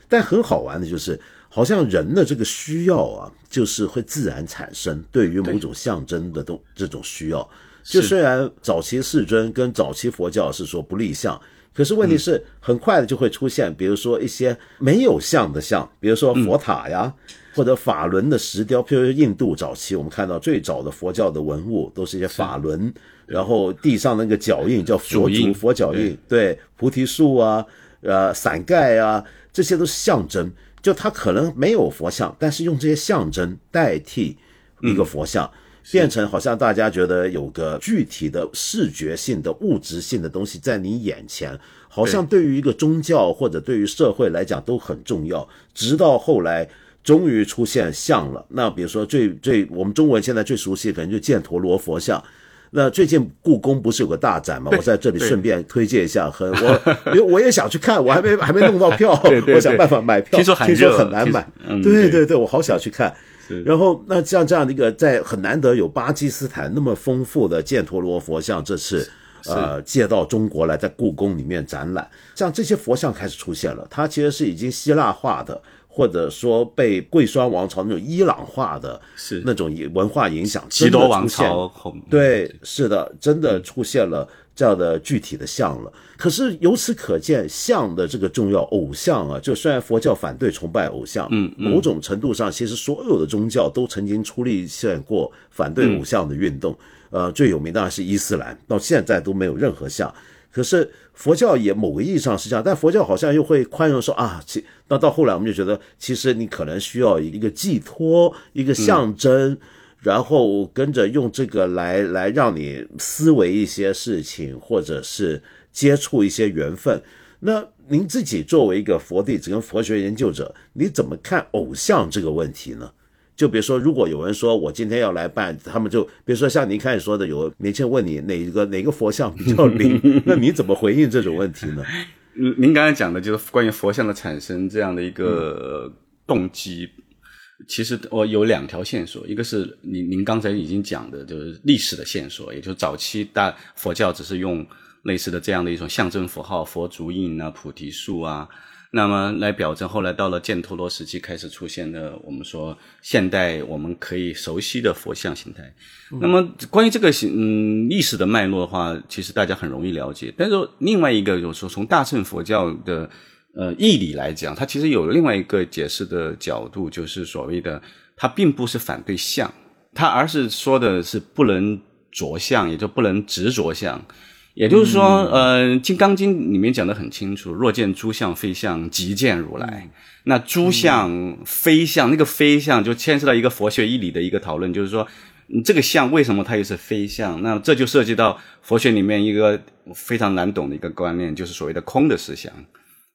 但很好玩的就是，好像人的这个需要啊，就是会自然产生对于某种象征的东这种需要。就虽然早期世尊跟早期佛教是说不立像，可是问题是很快的就会出现，比如说一些没有像的像，比如说佛塔呀。或者法轮的石雕，譬如印度早期，我们看到最早的佛教的文物都是一些法轮，然后地上那个脚印叫佛足、佛脚印，对，菩提树啊，呃，伞盖啊，这些都是象征。就它可能没有佛像，但是用这些象征代替一个佛像，变成好像大家觉得有个具体的视觉性的物质性的东西在你眼前，好像对于一个宗教或者对于社会来讲都很重要。直到后来。终于出现像了。那比如说最最我们中国人现在最熟悉可能就犍陀罗佛像。那最近故宫不是有个大展吗？我在这里顺便推荐一下，很我因为 我也想去看，我还没还没弄到票，我想办法买票。听说听说很难买，对对对，我好想去看。然后那像这样的一个在很难得有巴基斯坦那么丰富的犍陀罗佛像，这次呃借到中国来，在故宫里面展览，像这些佛像开始出现了，它其实是已经希腊化的。或者说被贵霜王朝那种伊朗化的是那种文化影响，基多王朝对，是的，真的出现了这样的具体的像了。可是由此可见，像的这个重要，偶像啊，就虽然佛教反对崇拜偶像，嗯，某种程度上，其实所有的宗教都曾经出力现过反对偶像的运动。呃，最有名当然是伊斯兰，到现在都没有任何像。可是佛教也某个意义上是这样，但佛教好像又会宽容说啊，其那到后来我们就觉得，其实你可能需要一个寄托，一个象征，然后跟着用这个来来让你思维一些事情，或者是接触一些缘分。那您自己作为一个佛弟子跟佛学研究者，你怎么看偶像这个问题呢？就比如说，如果有人说我今天要来办，他们就比如说像您开始说的，有年轻人问你哪一个哪个佛像比较灵，那你怎么回应这种问题呢？嗯，您刚才讲的就是关于佛像的产生这样的一个动机，其实我有两条线索，一个是您您刚才已经讲的，就是历史的线索，也就是早期大佛教只是用类似的这样的一种象征符号，佛足印啊、菩提树啊。那么来表征，后来到了犍陀罗时期开始出现的，我们说现代我们可以熟悉的佛像形态。那么关于这个形嗯历史的脉络的话，其实大家很容易了解。但是另外一个就是说，从大乘佛教的呃义理来讲，它其实有另外一个解释的角度，就是所谓的它并不是反对相，它而是说的是不能着相，也就不能执着相。也就是说，呃，《金刚经》里面讲的很清楚，若见诸相非相，即见如来。那诸相非相，那个非相就牵涉到一个佛学义理的一个讨论，就是说，这个相为什么它又是非相？那这就涉及到佛学里面一个非常难懂的一个观念，就是所谓的空的思想。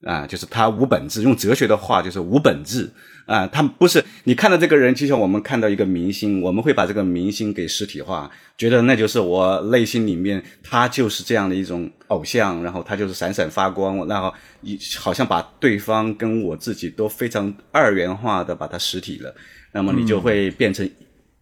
啊，就是它无本质，用哲学的话就是无本质啊。他不是你看到这个人，就像我们看到一个明星，我们会把这个明星给实体化，觉得那就是我内心里面他就是这样的一种偶像，然后他就是闪闪发光，然后一好像把对方跟我自己都非常二元化的把它实体了，那么你就会变成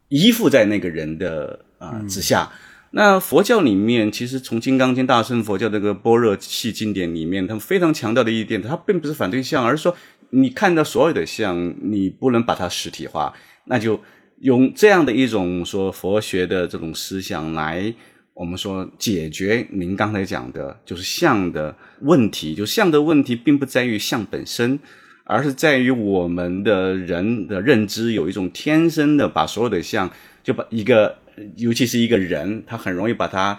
依附在那个人的啊之下。那佛教里面，其实从《金刚经》大乘佛教这个般若系经典里面，他们非常强调的一点，他并不是反对相，而是说你看到所有的像，你不能把它实体化，那就用这样的一种说佛学的这种思想来，我们说解决您刚才讲的，就是像的问题。就像的问题，并不在于像本身，而是在于我们的人的认知有一种天生的把所有的像，就把一个。尤其是一个人，他很容易把他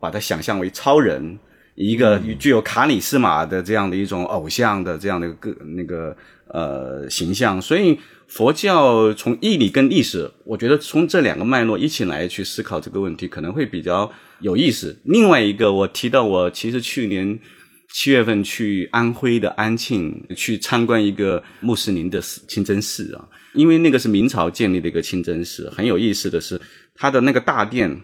把他想象为超人，一个具有卡里斯玛的这样的一种偶像的这样的个那个呃形象。所以佛教从义理跟历史，我觉得从这两个脉络一起来去思考这个问题，可能会比较有意思。另外一个，我提到我其实去年七月份去安徽的安庆去参观一个穆斯林的清真寺啊，因为那个是明朝建立的一个清真寺，很有意思的是。它的那个大殿，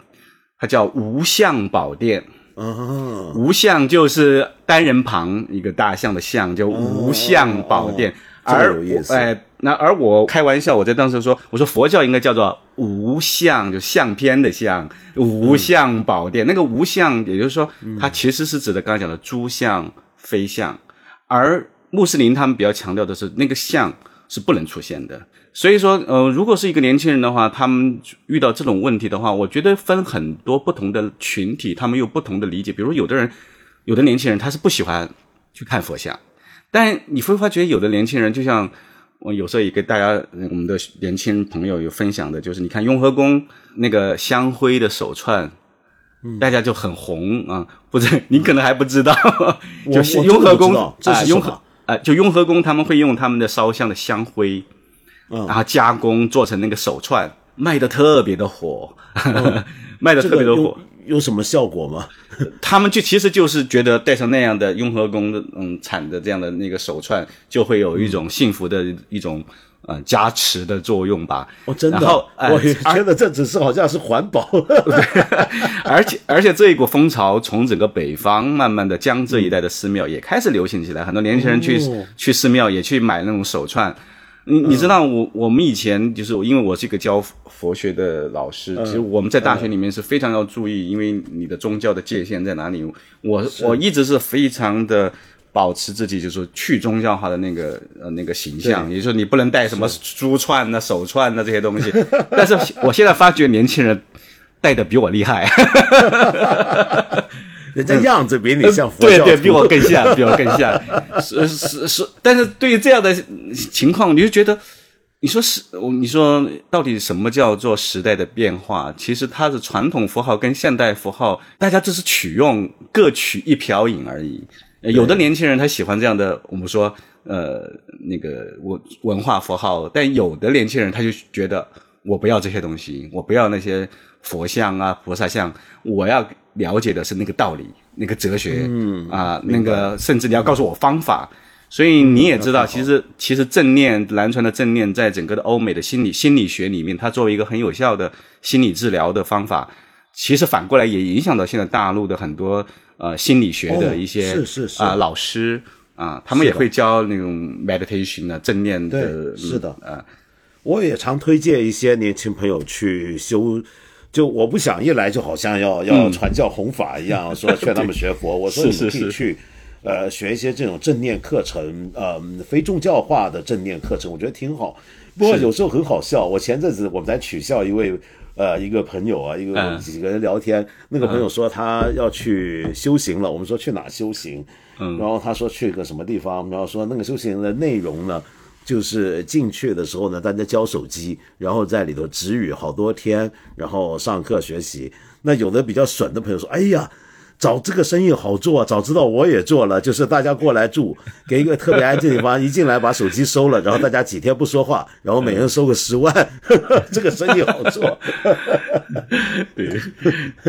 它叫无相宝殿。哦，无相就是单人旁一个大象的象，叫无相宝殿。而哎，那而我开玩笑，我在当时说，我说佛教应该叫做无相，就相片的相，无相宝殿。那个无相，也就是说，它其实是指的刚才讲的诸相非相。而穆斯林他们比较强调的是，那个相是不能出现的。所以说，呃，如果是一个年轻人的话，他们遇到这种问题的话，我觉得分很多不同的群体，他们有不同的理解。比如，有的人，有的年轻人他是不喜欢去看佛像，但你会发觉有的年轻人，就像我有时候也跟大家我们的年轻朋友有分享的，就是你看雍和宫那个香灰的手串，大家就很红啊，不是？你可能还不知道，就是雍和宫啊，雍和啊，就雍和宫他们会用他们的烧香的香灰。然后加工做成那个手串，卖的特别的火，卖的特别的火。有什么效果吗？他们就其实就是觉得戴上那样的雍和宫的嗯产的这样的那个手串，就会有一种幸福的一种呃加持的作用吧。哦，真的，我觉得这只是好像是环保。而且而且这一股风潮从整个北方慢慢的江浙一带的寺庙也开始流行起来，很多年轻人去去寺庙也去买那种手串。你你知道我我们以前就是因为我是一个教佛学的老师，其实我们在大学里面是非常要注意，因为你的宗教的界限在哪里。我我一直是非常的保持自己就是去宗教化的那个呃那个形象，也就是说你不能带什么珠串呐、手串呐这些东西。但是我现在发觉年轻人带的比我厉害。人家样子比你像佛，对对，比我更像，比我更像。是是是，但是对于这样的情况，你就觉得，你说是，你说到底什么叫做时代的变化？其实它是传统符号跟现代符号，大家只是取用各取一瓢饮而已。有的年轻人他喜欢这样的，我们说呃那个文文化符号，但有的年轻人他就觉得我不要这些东西，我不要那些佛像啊、菩萨像，我要。了解的是那个道理，那个哲学，嗯啊，那个甚至你要告诉我方法，所以你也知道，其实其实正念南传的正念，在整个的欧美的心理心理学里面，它作为一个很有效的心理治疗的方法，其实反过来也影响到现在大陆的很多呃心理学的一些是是是。啊老师啊，他们也会教那种 meditation 的正念的，是的。啊，我也常推荐一些年轻朋友去修。就我不想一来就好像要要传教弘法一样，说劝他们学佛。我说你们可以去，呃，学一些这种正念课程，呃，非宗教化的正念课程，我觉得挺好。不过有时候很好笑，我前阵子我们在取笑一位呃一个朋友啊，一个几个人聊天，那个朋友说他要去修行了，我们说去哪修行？嗯，然后他说去个什么地方，然后说那个修行的内容呢？就是进去的时候呢，大家交手机，然后在里头止语好多天，然后上课学习。那有的比较损的朋友说：“哎呀，找这个生意好做，早知道我也做了，就是大家过来住，给一个特别安静的地方，一进来把手机收了，然后大家几天不说话，然后每人收个 十万，这个生意好做。对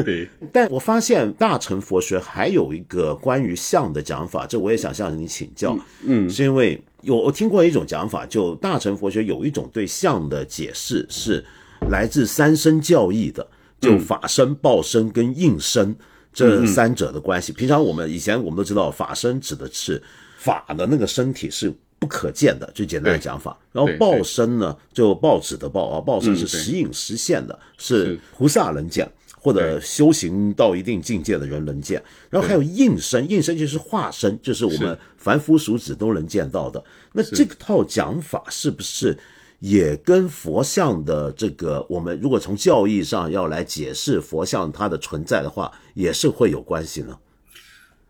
对，但我发现大乘佛学还有一个关于相的讲法，这我也想向你请教。嗯，是因为有我听过一种讲法，就大乘佛学有一种对相的解释是来自三身教义的，就法身、报身跟应身这三者的关系。平常我们以前我们都知道，法身指的是法的那个身体是不可见的，最简单的讲法。然后报身呢，就报纸的报啊，报身是时隐时现的，是菩萨能见。或者修行到一定境界的人能见，然后还有应身，应身就是化身，就是我们凡夫俗子都能见到的。那这套讲法是不是也跟佛像的这个，我们如果从教义上要来解释佛像它的存在的话，也是会有关系呢？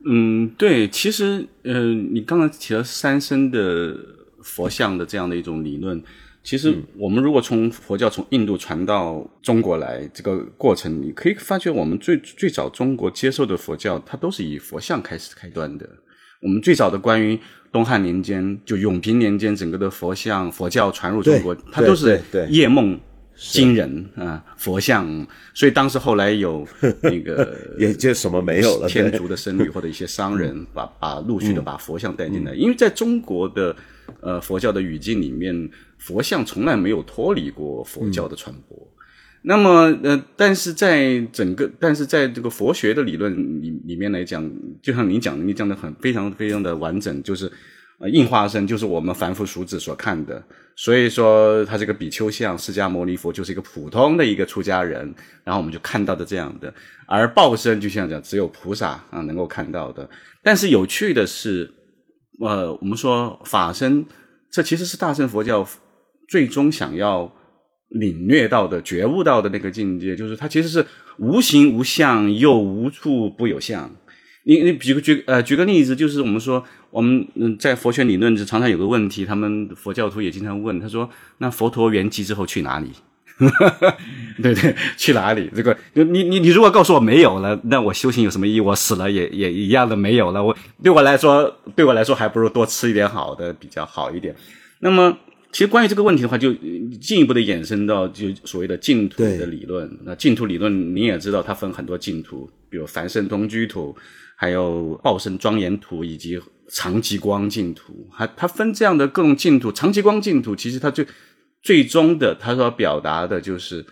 嗯，对，其实，嗯，你刚才提到三身的佛像的这样的一种理论。其实，我们如果从佛教从印度传到中国来这个过程，你可以发觉，我们最最早中国接受的佛教，它都是以佛像开始开端的。我们最早的关于东汉年间，就永平年间，整个的佛像佛教传入中国，它都是夜梦惊人啊，佛像。所以当时后来有那个 也就什么没有了，天竺的僧侣或者一些商人，把把陆续的把佛像带进来，因为在中国的呃佛教的语境里面。佛像从来没有脱离过佛教的传播，那么呃，但是在整个，但是在这个佛学的理论里里面来讲，就像你讲的，你讲的很非常非常的完整，就是呃，应化身就是我们凡夫俗子所看的，所以说他这个比丘像释迦牟尼佛就是一个普通的一个出家人，然后我们就看到的这样的，而报身就像讲只有菩萨啊能够看到的，但是有趣的是，呃，我们说法身，这其实是大乘佛教。最终想要领略到的、觉悟到的那个境界，就是它其实是无形无相，又无处不有相。你你举个举呃举个例子，就是我们说我们嗯在佛学理论就常常有个问题，他们佛教徒也经常问，他说：“那佛陀圆寂之后去哪里？”哈 哈对对，去哪里？这个你你你如果告诉我没有了，那我修行有什么意义？我死了也也一样的没有了。我对我来说，对我来说还不如多吃一点好的比较好一点。那么。其实关于这个问题的话，就进一步的衍生到就所谓的净土的理论。那净土理论你也知道，它分很多净土，比如凡圣同居土，还有报身庄严土，以及长极光净土。还它分这样的各种净土。长极光净土其实它最最终的，他所表达的就是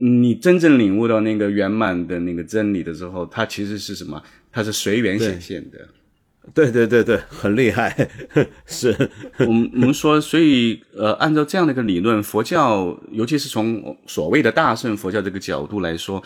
你真正领悟到那个圆满的那个真理的时候，它其实是什么？它是随缘显现的。对对对对，很厉害，是我们我们说，所以呃，按照这样的一个理论，佛教尤其是从所谓的大乘佛教这个角度来说，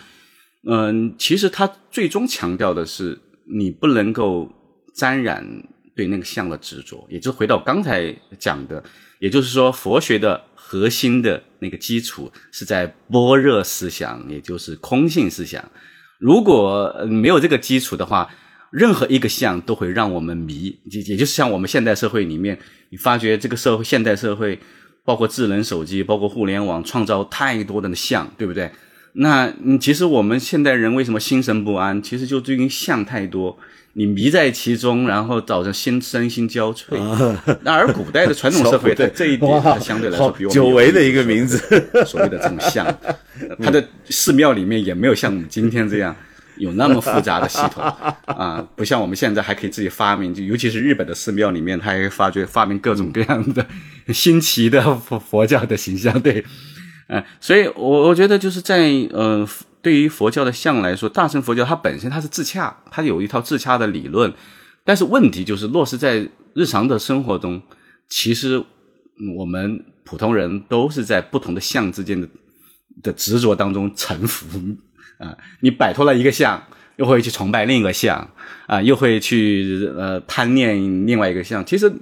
嗯，其实它最终强调的是你不能够沾染对那个相的执着，也就回到刚才讲的，也就是说，佛学的核心的那个基础是在般若思想，也就是空性思想。如果没有这个基础的话，任何一个相都会让我们迷，也也就是像我们现代社会里面，你发觉这个社会现代社会，包括智能手机，包括互联网，创造太多的相，对不对？那嗯其实我们现代人为什么心神不安？其实就最近像太多，你迷在其中，然后导致心身心交瘁。那而古代的传统社会 在这一点相对来说比我们久违的一个名字，所谓的这种像，它的寺庙里面也没有像我们今天这样。有那么复杂的系统啊，不像我们现在还可以自己发明，就尤其是日本的寺庙里面，他还发掘发明各种各样的新奇的佛佛教的形象，对，所以我我觉得就是在呃，对于佛教的相来说，大乘佛教它本身它是自洽，它有一套自洽的理论，但是问题就是落实在日常的生活中，其实我们普通人都是在不同的相之间的的执着当中沉浮。啊，你摆脱了一个相，又会去崇拜另一个相，啊，又会去呃贪念另外一个相。其实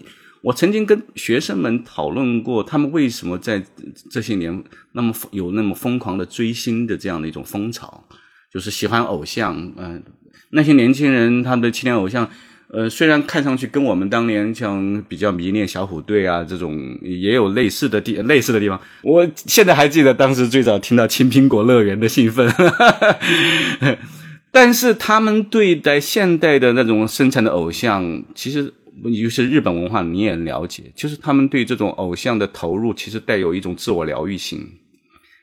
我曾经跟学生们讨论过，他们为什么在这些年那么有那么疯狂的追星的这样的一种风潮，就是喜欢偶像。嗯，那些年轻人他们的青年偶像。呃，虽然看上去跟我们当年像比较迷恋小虎队啊这种也有类似的地类似的地方，我现在还记得当时最早听到青苹果乐园的兴奋，但是他们对待现代的那种生产的偶像，其实尤其是日本文化，你也了解，就是他们对这种偶像的投入，其实带有一种自我疗愈性。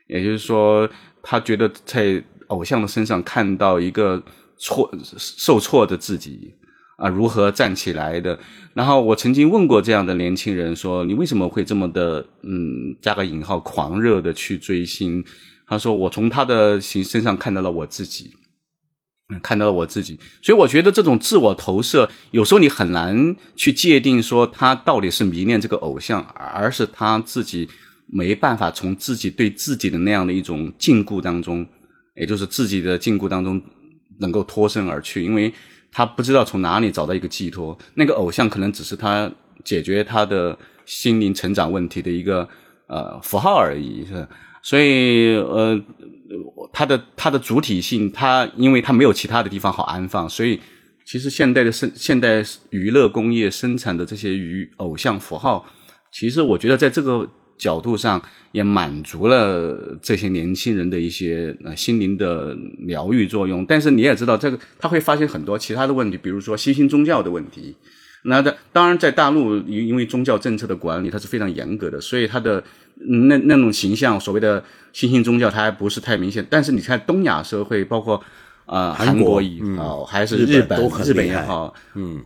也就是说，他觉得在偶像的身上看到一个挫受挫的自己啊，如何站起来的。然后我曾经问过这样的年轻人说：“你为什么会这么的嗯，加个引号狂热的去追星？”他说：“我从他的形身上看到了我自己，看到了我自己。所以我觉得这种自我投射，有时候你很难去界定说他到底是迷恋这个偶像，而是他自己没办法从自己对自己的那样的一种禁锢当中，也就是自己的禁锢当中能够脱身而去，因为他不知道从哪里找到一个寄托。那个偶像可能只是他解决他的心灵成长问题的一个呃符号而已，是。”所以，呃，它的它的主体性，它因为它没有其他的地方好安放，所以其实现代的生现代娱乐工业生产的这些娱偶像符号，其实我觉得在这个角度上也满足了这些年轻人的一些呃心灵的疗愈作用。但是你也知道，这个他会发现很多其他的问题，比如说新兴宗教的问题。那的当然在大陆，因为宗教政策的管理，它是非常严格的，所以它的。那那种形象，所谓的新兴宗教，它还不是太明显。但是你看东亚社会，包括啊韩国也好，还是日本日本也好，嗯，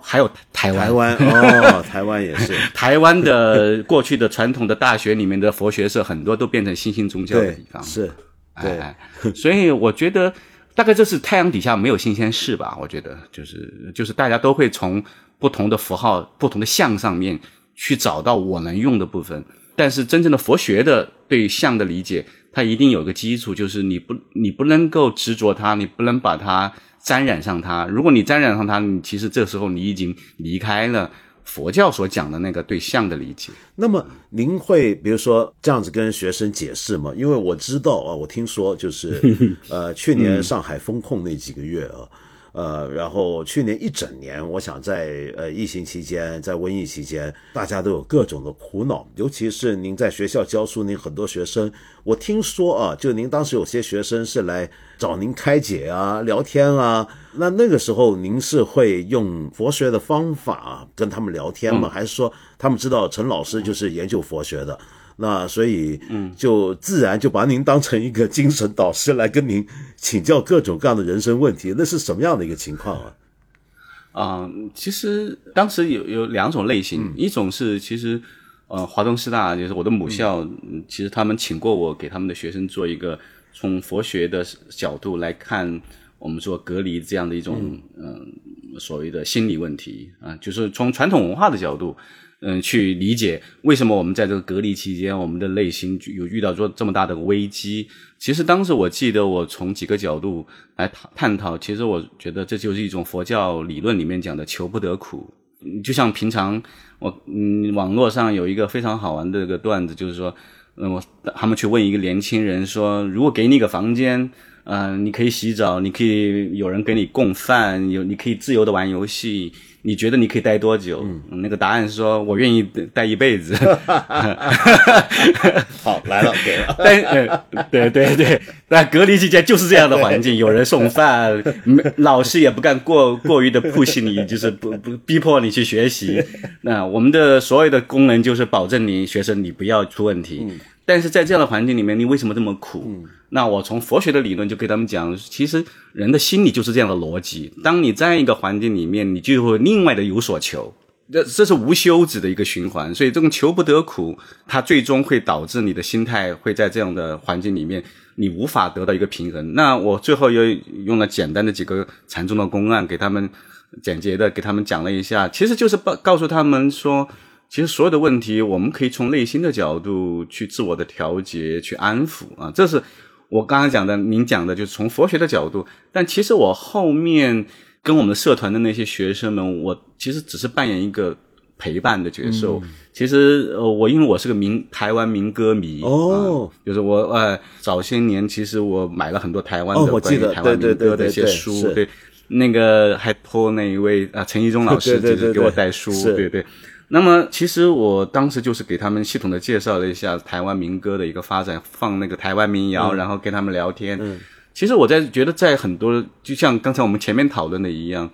还有台湾台湾哦，台湾也是台湾的过去的传统的大学里面的佛学社，很多都变成新兴宗教的地方。是，对，所以我觉得大概这是太阳底下没有新鲜事吧？我觉得就是就是大家都会从不同的符号、不同的像上面去找到我能用的部分。但是真正的佛学的对相的理解，它一定有个基础，就是你不你不能够执着它，你不能把它沾染上它。如果你沾染上它，你其实这时候你已经离开了佛教所讲的那个对相的理解。那么您会比如说这样子跟学生解释吗？因为我知道啊，我听说就是 呃，去年上海封控那几个月啊。呃，然后去年一整年，我想在呃疫情期间，在瘟疫期间，大家都有各种的苦恼。尤其是您在学校教书，您很多学生，我听说啊，就您当时有些学生是来找您开解啊、聊天啊。那那个时候，您是会用佛学的方法跟他们聊天吗？还是说他们知道陈老师就是研究佛学的？那所以，嗯，就自然就把您当成一个精神导师来跟您请教各种各样的人生问题，那是什么样的一个情况啊？啊，其实当时有有两种类型，一种是其实，呃，华东师大就是我的母校，其实他们请过我给他们的学生做一个从佛学的角度来看我们说隔离这样的一种嗯所谓的心理问题啊，就是从传统文化的角度。嗯，去理解为什么我们在这个隔离期间，我们的内心有遇到说这么大的危机。其实当时我记得，我从几个角度来探探讨。其实我觉得这就是一种佛教理论里面讲的求不得苦。就像平常我嗯，网络上有一个非常好玩的一个段子，就是说，嗯，我他们去问一个年轻人说，如果给你一个房间，嗯，你可以洗澡，你可以有人给你供饭，有你可以自由的玩游戏。你觉得你可以待多久？嗯那个答案是说，我愿意待一辈子。好，来了，给了。但对对对，那隔离期间就是这样的环境，有人送饭，老师也不敢过过于的 push 你，就是不不逼迫你去学习。那我们的所有的功能就是保证你学生你不要出问题。但是在这样的环境里面，你为什么这么苦？那我从佛学的理论就给他们讲，其实人的心理就是这样的逻辑。当你在一个环境里面，你就会另外的有所求，这这是无休止的一个循环。所以这种求不得苦，它最终会导致你的心态会在这样的环境里面，你无法得到一个平衡。那我最后又用了简单的几个禅宗的公案，给他们简洁的给他们讲了一下，其实就是告告诉他们说。其实所有的问题，我们可以从内心的角度去自我的调节、去安抚啊，这是我刚刚讲的。您讲的就是从佛学的角度，但其实我后面跟我们社团的那些学生们，我其实只是扮演一个陪伴的角色。其实呃，我因为我是个民台湾民歌迷哦，就是我呃早些年其实我买了很多台湾的关于台湾民歌的一些书，对那个还托那一位啊陈一中老师 就是给我带书，对对。那么，其实我当时就是给他们系统的介绍了一下台湾民歌的一个发展，放那个台湾民谣，然后跟他们聊天。嗯其实我在觉得，在很多就像刚才我们前面讨论的一样，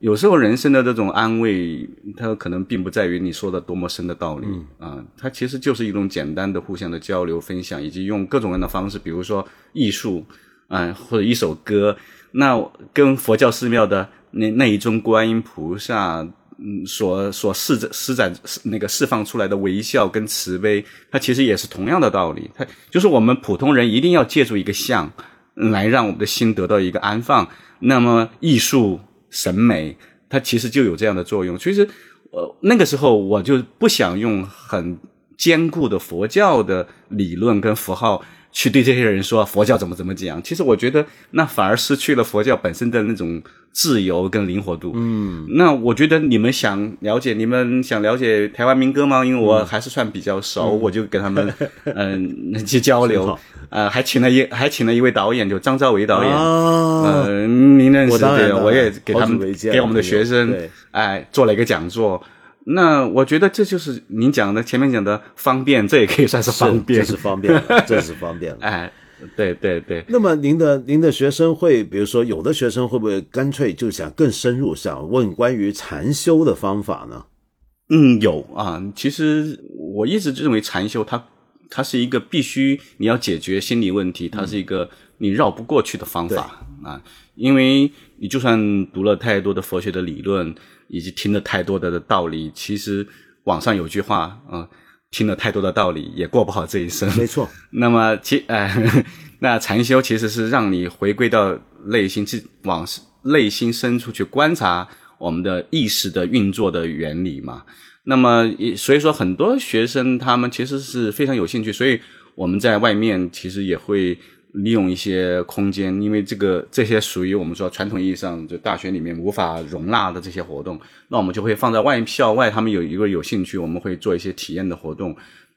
有时候人生的这种安慰，它可能并不在于你说的多么深的道理啊，它其实就是一种简单的互相的交流分享，以及用各种各样的方式，比如说艺术啊，或者一首歌，那跟佛教寺庙的那那一尊观音菩萨。嗯，所所施展施展那个释放出来的微笑跟慈悲，它其实也是同样的道理。它就是我们普通人一定要借助一个像，来让我们的心得到一个安放。那么艺术审美，它其实就有这样的作用。其实，呃，那个时候我就不想用很坚固的佛教的理论跟符号。去对这些人说佛教怎么怎么讲，其实我觉得那反而失去了佛教本身的那种自由跟灵活度。嗯，那我觉得你们想了解，你们想了解台湾民歌吗？因为我还是算比较熟，我就跟他们 嗯去交流。呃，还请了一还请了一位导演，就张兆伟导演。呃，您认识的，我也给他们给我们的学生哎做了一个讲座。那我觉得这就是您讲的前面讲的方便，这也可以算是方便，这是方便，这是方便。哎，对对对。那么您的您的学生会，比如说有的学生会不会干脆就想更深入，想问关于禅修的方法呢？嗯，有啊。其实我一直认为禅修它它是一个必须你要解决心理问题，它是一个你绕不过去的方法啊。因为你就算读了太多的佛学的理论。以及听了太多的道理，其实网上有句话，嗯，听了太多的道理也过不好这一生。没错。那么其哎，那禅修其实是让你回归到内心，去往内心深处去观察我们的意识的运作的原理嘛。那么所以说，很多学生他们其实是非常有兴趣，所以我们在外面其实也会。利用一些空间，因为这个这些属于我们说传统意义上就大学里面无法容纳的这些活动，那我们就会放在外校外。他们有一个有兴趣，我们会做一些体验的活动。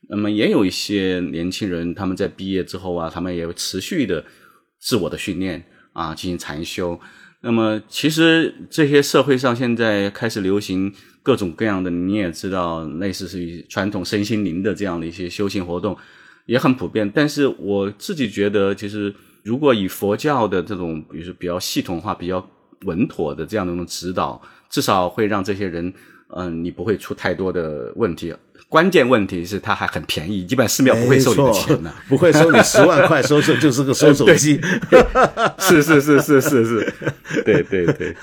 那么也有一些年轻人，他们在毕业之后啊，他们也会持续的自我的训练啊，进行禅修。那么其实这些社会上现在开始流行各种各样的，你也知道，类似于传统身心灵的这样的一些修行活动。也很普遍，但是我自己觉得，其实如果以佛教的这种，比如说比较系统化、比较稳妥的这样的一种指导，至少会让这些人，嗯，你不会出太多的问题。关键问题是它还很便宜，基本寺庙不会收你的钱的，不会收你十万块，收收就是个收手机。是是是是是是，对对对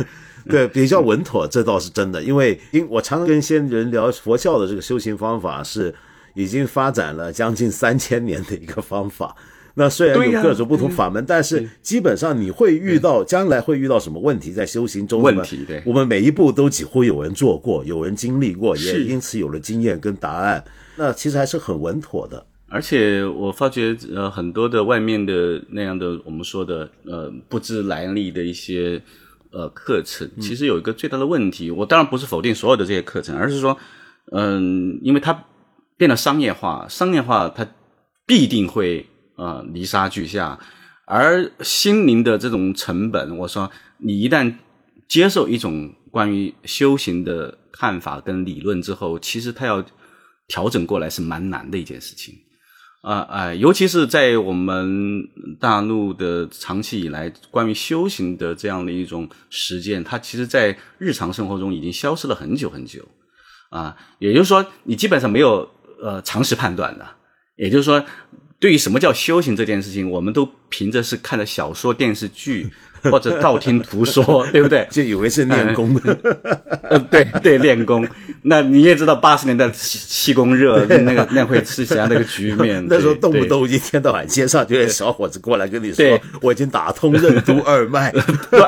对，比较稳妥，这倒是真的。因为因我常常跟一些人聊佛教的这个修行方法是。已经发展了将近三千年的一个方法，那虽然有各种不同法门，但是基本上你会遇到将来会遇到什么问题，在修行中问题，对，我们每一步都几乎有人做过，有人经历过，也因此有了经验跟答案。那其实还是很稳妥的。而且我发觉，呃，很多的外面的那样的我们说的，呃，不知来历的一些呃课程，其实有一个最大的问题。我当然不是否定所有的这些课程，而是说，嗯，因为它。变得商业化，商业化它必定会呃泥沙俱下，而心灵的这种成本，我说你一旦接受一种关于修行的看法跟理论之后，其实它要调整过来是蛮难的一件事情啊啊，尤其是在我们大陆的长期以来关于修行的这样的一种实践，它其实在日常生活中已经消失了很久很久啊，也就是说，你基本上没有。呃，常识判断的，也就是说，对于什么叫修行这件事情，我们都凭着是看的小说、电视剧 或者道听途说，对不对？就以为是练功。呃，对 对，练功。那你也知道，八十年代气功热，那个那会是怎样的一个局面？那时候动不动一天到晚街上就有小伙子过来跟你说：“我已经打通任督二脉。”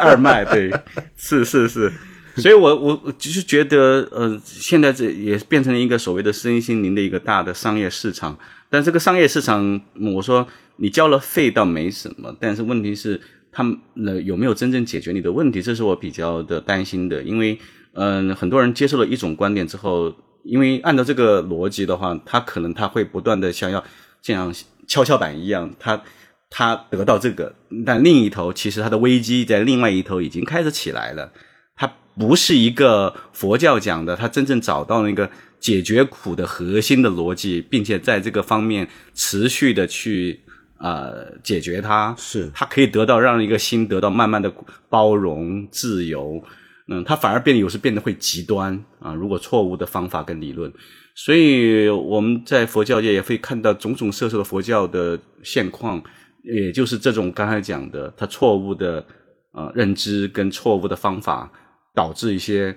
二脉，对，是是是。所以，我我我就是觉得，呃，现在这也变成了一个所谓的身心灵的一个大的商业市场。但这个商业市场，我说你交了费倒没什么，但是问题是，他们有没有真正解决你的问题？这是我比较的担心的。因为，嗯，很多人接受了一种观点之后，因为按照这个逻辑的话，他可能他会不断的想要像跷跷板一样，他他得到这个，但另一头其实他的危机在另外一头已经开始起来了。他不是一个佛教讲的，他真正找到那个解决苦的核心的逻辑，并且在这个方面持续的去呃解决它，是它可以得到让一个心得到慢慢的包容、自由。嗯，它反而变得有时变得会极端啊！如果错误的方法跟理论，所以我们在佛教界也会看到种种色色的佛教的现况，也就是这种刚才讲的，它错误的呃认知跟错误的方法，导致一些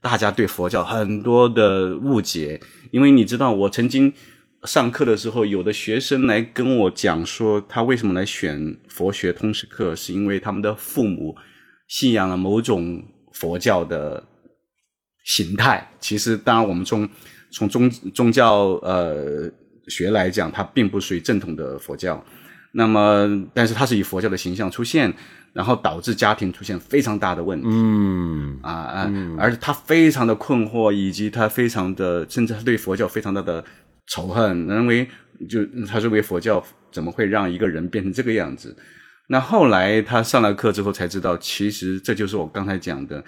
大家对佛教很多的误解。因为你知道，我曾经上课的时候，有的学生来跟我讲说，他为什么来选佛学通识课，是因为他们的父母信仰了某种。佛教的形态，其实当然我们从从宗宗教呃学来讲，它并不属于正统的佛教。那么，但是它是以佛教的形象出现，然后导致家庭出现非常大的问题。嗯啊啊，而且他非常的困惑，以及他非常的，甚至他对佛教非常大的仇恨，认为就他认为佛教怎么会让一个人变成这个样子？那后来他上了课之后才知道，其实这就是我刚才讲的。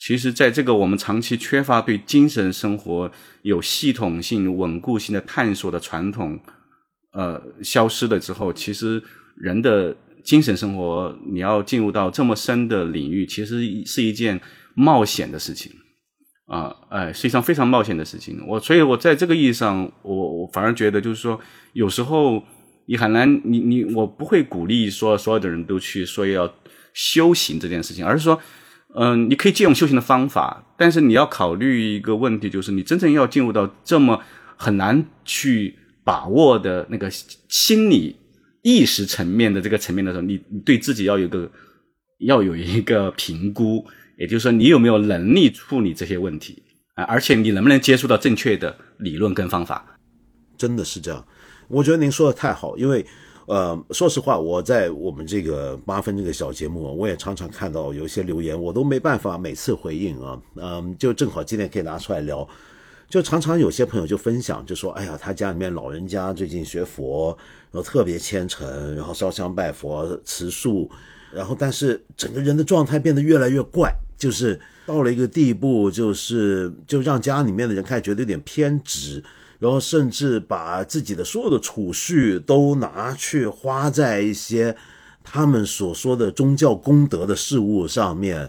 其实，在这个我们长期缺乏对精神生活有系统性、稳固性的探索的传统，呃，消失了之后，其实人的精神生活你要进入到这么深的领域，其实是一件冒险的事情啊，哎，实际上非常冒险的事情。我所以，我在这个意义上，我我反而觉得就是说，有时候。你很难，你你我不会鼓励说所有的人都去说要修行这件事情，而是说，嗯，你可以借用修行的方法，但是你要考虑一个问题，就是你真正要进入到这么很难去把握的那个心理意识层面的这个层面的时候，你你对自己要有个要有一个评估，也就是说，你有没有能力处理这些问题啊？而且你能不能接触到正确的理论跟方法？真的是这样。我觉得您说的太好，因为，呃，说实话，我在我们这个八分这个小节目，我也常常看到有一些留言，我都没办法每次回应啊，嗯，就正好今天可以拿出来聊，就常常有些朋友就分享，就说，哎呀，他家里面老人家最近学佛，然后特别虔诚，然后烧香拜佛、持素，然后但是整个人的状态变得越来越怪，就是到了一个地步，就是就让家里面的人开始觉得有点偏执。然后甚至把自己的所有的储蓄都拿去花在一些他们所说的宗教功德的事物上面，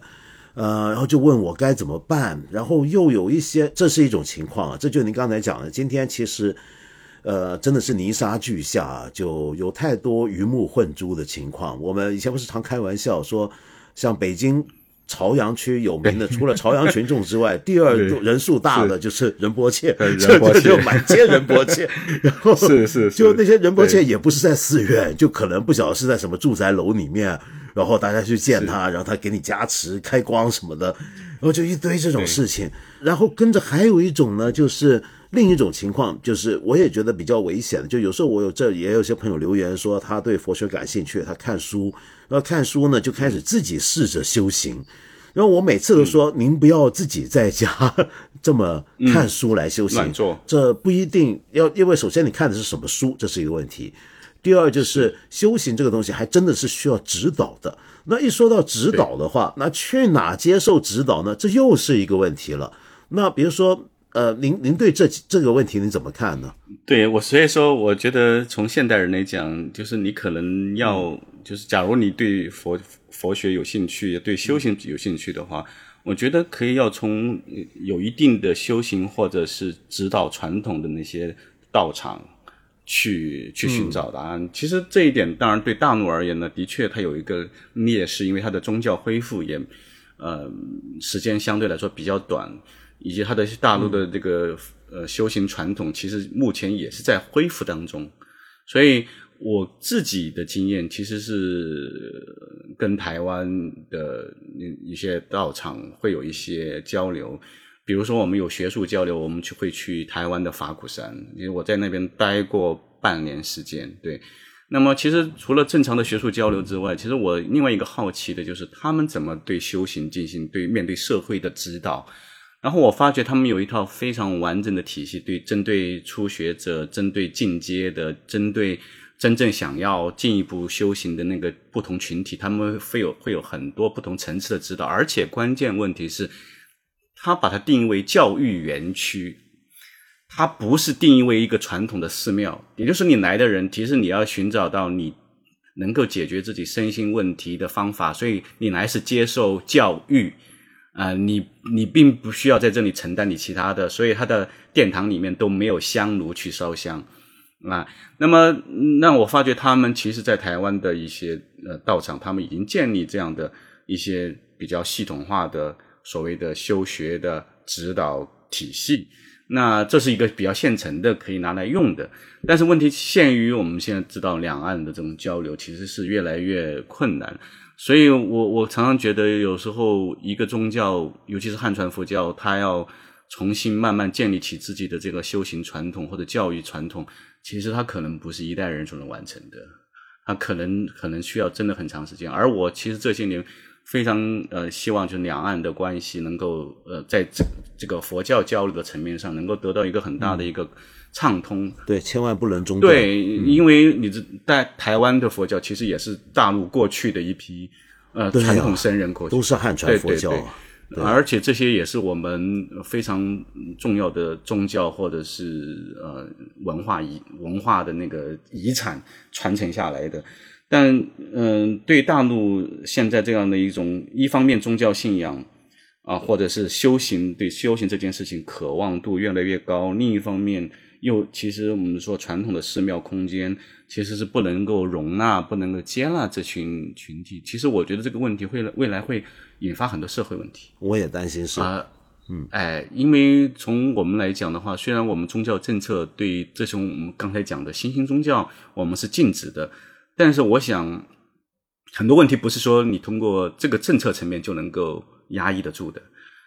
呃，然后就问我该怎么办。然后又有一些，这是一种情况啊，这就您刚才讲的，今天其实，呃，真的是泥沙俱下，就有太多鱼目混珠的情况。我们以前不是常开玩笑说，像北京。朝阳区有名的，除了朝阳群众之外，第二人数大的就是仁波切，这个就满街仁波切。然后是是，就那些仁波切也不是在寺院，就可能不晓得是在什么住宅楼里面，然后大家去见他，然后他给你加持、开光什么的，然后就一堆这种事情。然后跟着还有一种呢，就是另一种情况，就是我也觉得比较危险的，就有时候我有这也有些朋友留言说他对佛学感兴趣，他看书。然后看书呢，就开始自己试着修行。然后我每次都说：“您不要自己在家 这么看书来修行，这不一定要。因为首先你看的是什么书，这是一个问题。第二就是修行这个东西还真的是需要指导的。那一说到指导的话，那去哪接受指导呢？这又是一个问题了。那比如说。”呃，您您对这这个问题你怎么看呢？对我，所以说我觉得从现代人来讲，就是你可能要，就是假如你对佛佛学有兴趣，对修行有兴趣的话，我觉得可以要从有一定的修行或者是指导传统的那些道场去去寻找答案。其实这一点当然对大陆而言呢，的确它有一个劣势，因为它的宗教恢复也呃时间相对来说比较短。以及它的大陆的这个呃修行传统，其实目前也是在恢复当中。所以我自己的经验其实是跟台湾的一些道场会有一些交流。比如说我们有学术交流，我们去会去台湾的法鼓山，因为我在那边待过半年时间。对，那么其实除了正常的学术交流之外，其实我另外一个好奇的就是他们怎么对修行进行对面对社会的指导。然后我发觉他们有一套非常完整的体系，对针对初学者、针对进阶的、针对真正想要进一步修行的那个不同群体，他们会有会有很多不同层次的指导。而且关键问题是，他把它定义为教育园区。它不是定义为一个传统的寺庙，也就是你来的人，其实你要寻找到你能够解决自己身心问题的方法，所以你来是接受教育啊、你你并不需要在这里承担你其他的，所以他的殿堂里面都没有香炉去烧香啊。那么，那我发觉他们其实，在台湾的一些呃道场，他们已经建立这样的一些比较系统化的所谓的修学的指导体系。那这是一个比较现成的，可以拿来用的。但是问题限于我们现在知道，两岸的这种交流其实是越来越困难。所以我我常常觉得，有时候一个宗教，尤其是汉传佛教，它要重新慢慢建立起自己的这个修行传统或者教育传统，其实它可能不是一代人所能完成的，它可能可能需要真的很长时间。而我其实这些年非常呃希望，就是两岸的关系能够呃在这这个佛教交流的层面上，能够得到一个很大的一个畅通。对，千万不能中断。对，因为你这在台湾的佛教其实也是大陆过去的一批呃啊传统僧人过去都是汉传佛教而且这些也是我们非常重要的宗教或者是呃文化遗文化的那个遗产传承下来的。但嗯、对大陆现在这样的一种，一方面宗教信仰啊，或者是修行对修行这件事情渴望度越来越高，另一方面又其实我们说传统的寺庙空间其实是不能够容纳、不能够接纳这群群体。其实我觉得这个问题会未来会引发很多社会问题。我也担心是。啊，嗯，哎，因为从我们来讲的话，虽然我们宗教政策对这种我们刚才讲的新兴宗教我们是禁止的，但是我想很多问题不是说你通过这个政策层面就能够压抑得住的，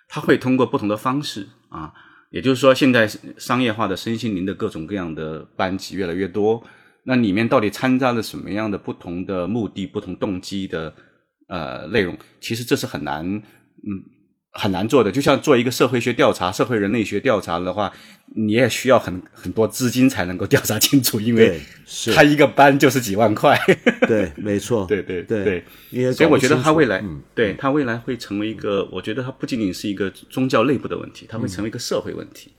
它会通过不同的方式啊，也就是说，现在商业化的身心灵的各种各样的班级越来越多，那里面到底掺杂了什么样的不同的目的、不同动机的呃内容？其实这是很难，嗯，很难做的。就像做一个社会学调查、社会人类学调查的话，你也需要很很多资金才能够调查清楚，因为他一个班就是几万块。对，没错，对对对对，所以我觉得搞不清楚它未来，嗯对他未来会成为一个，我觉得他不仅仅是一个宗教内部的问题，他会成为一个社会问题。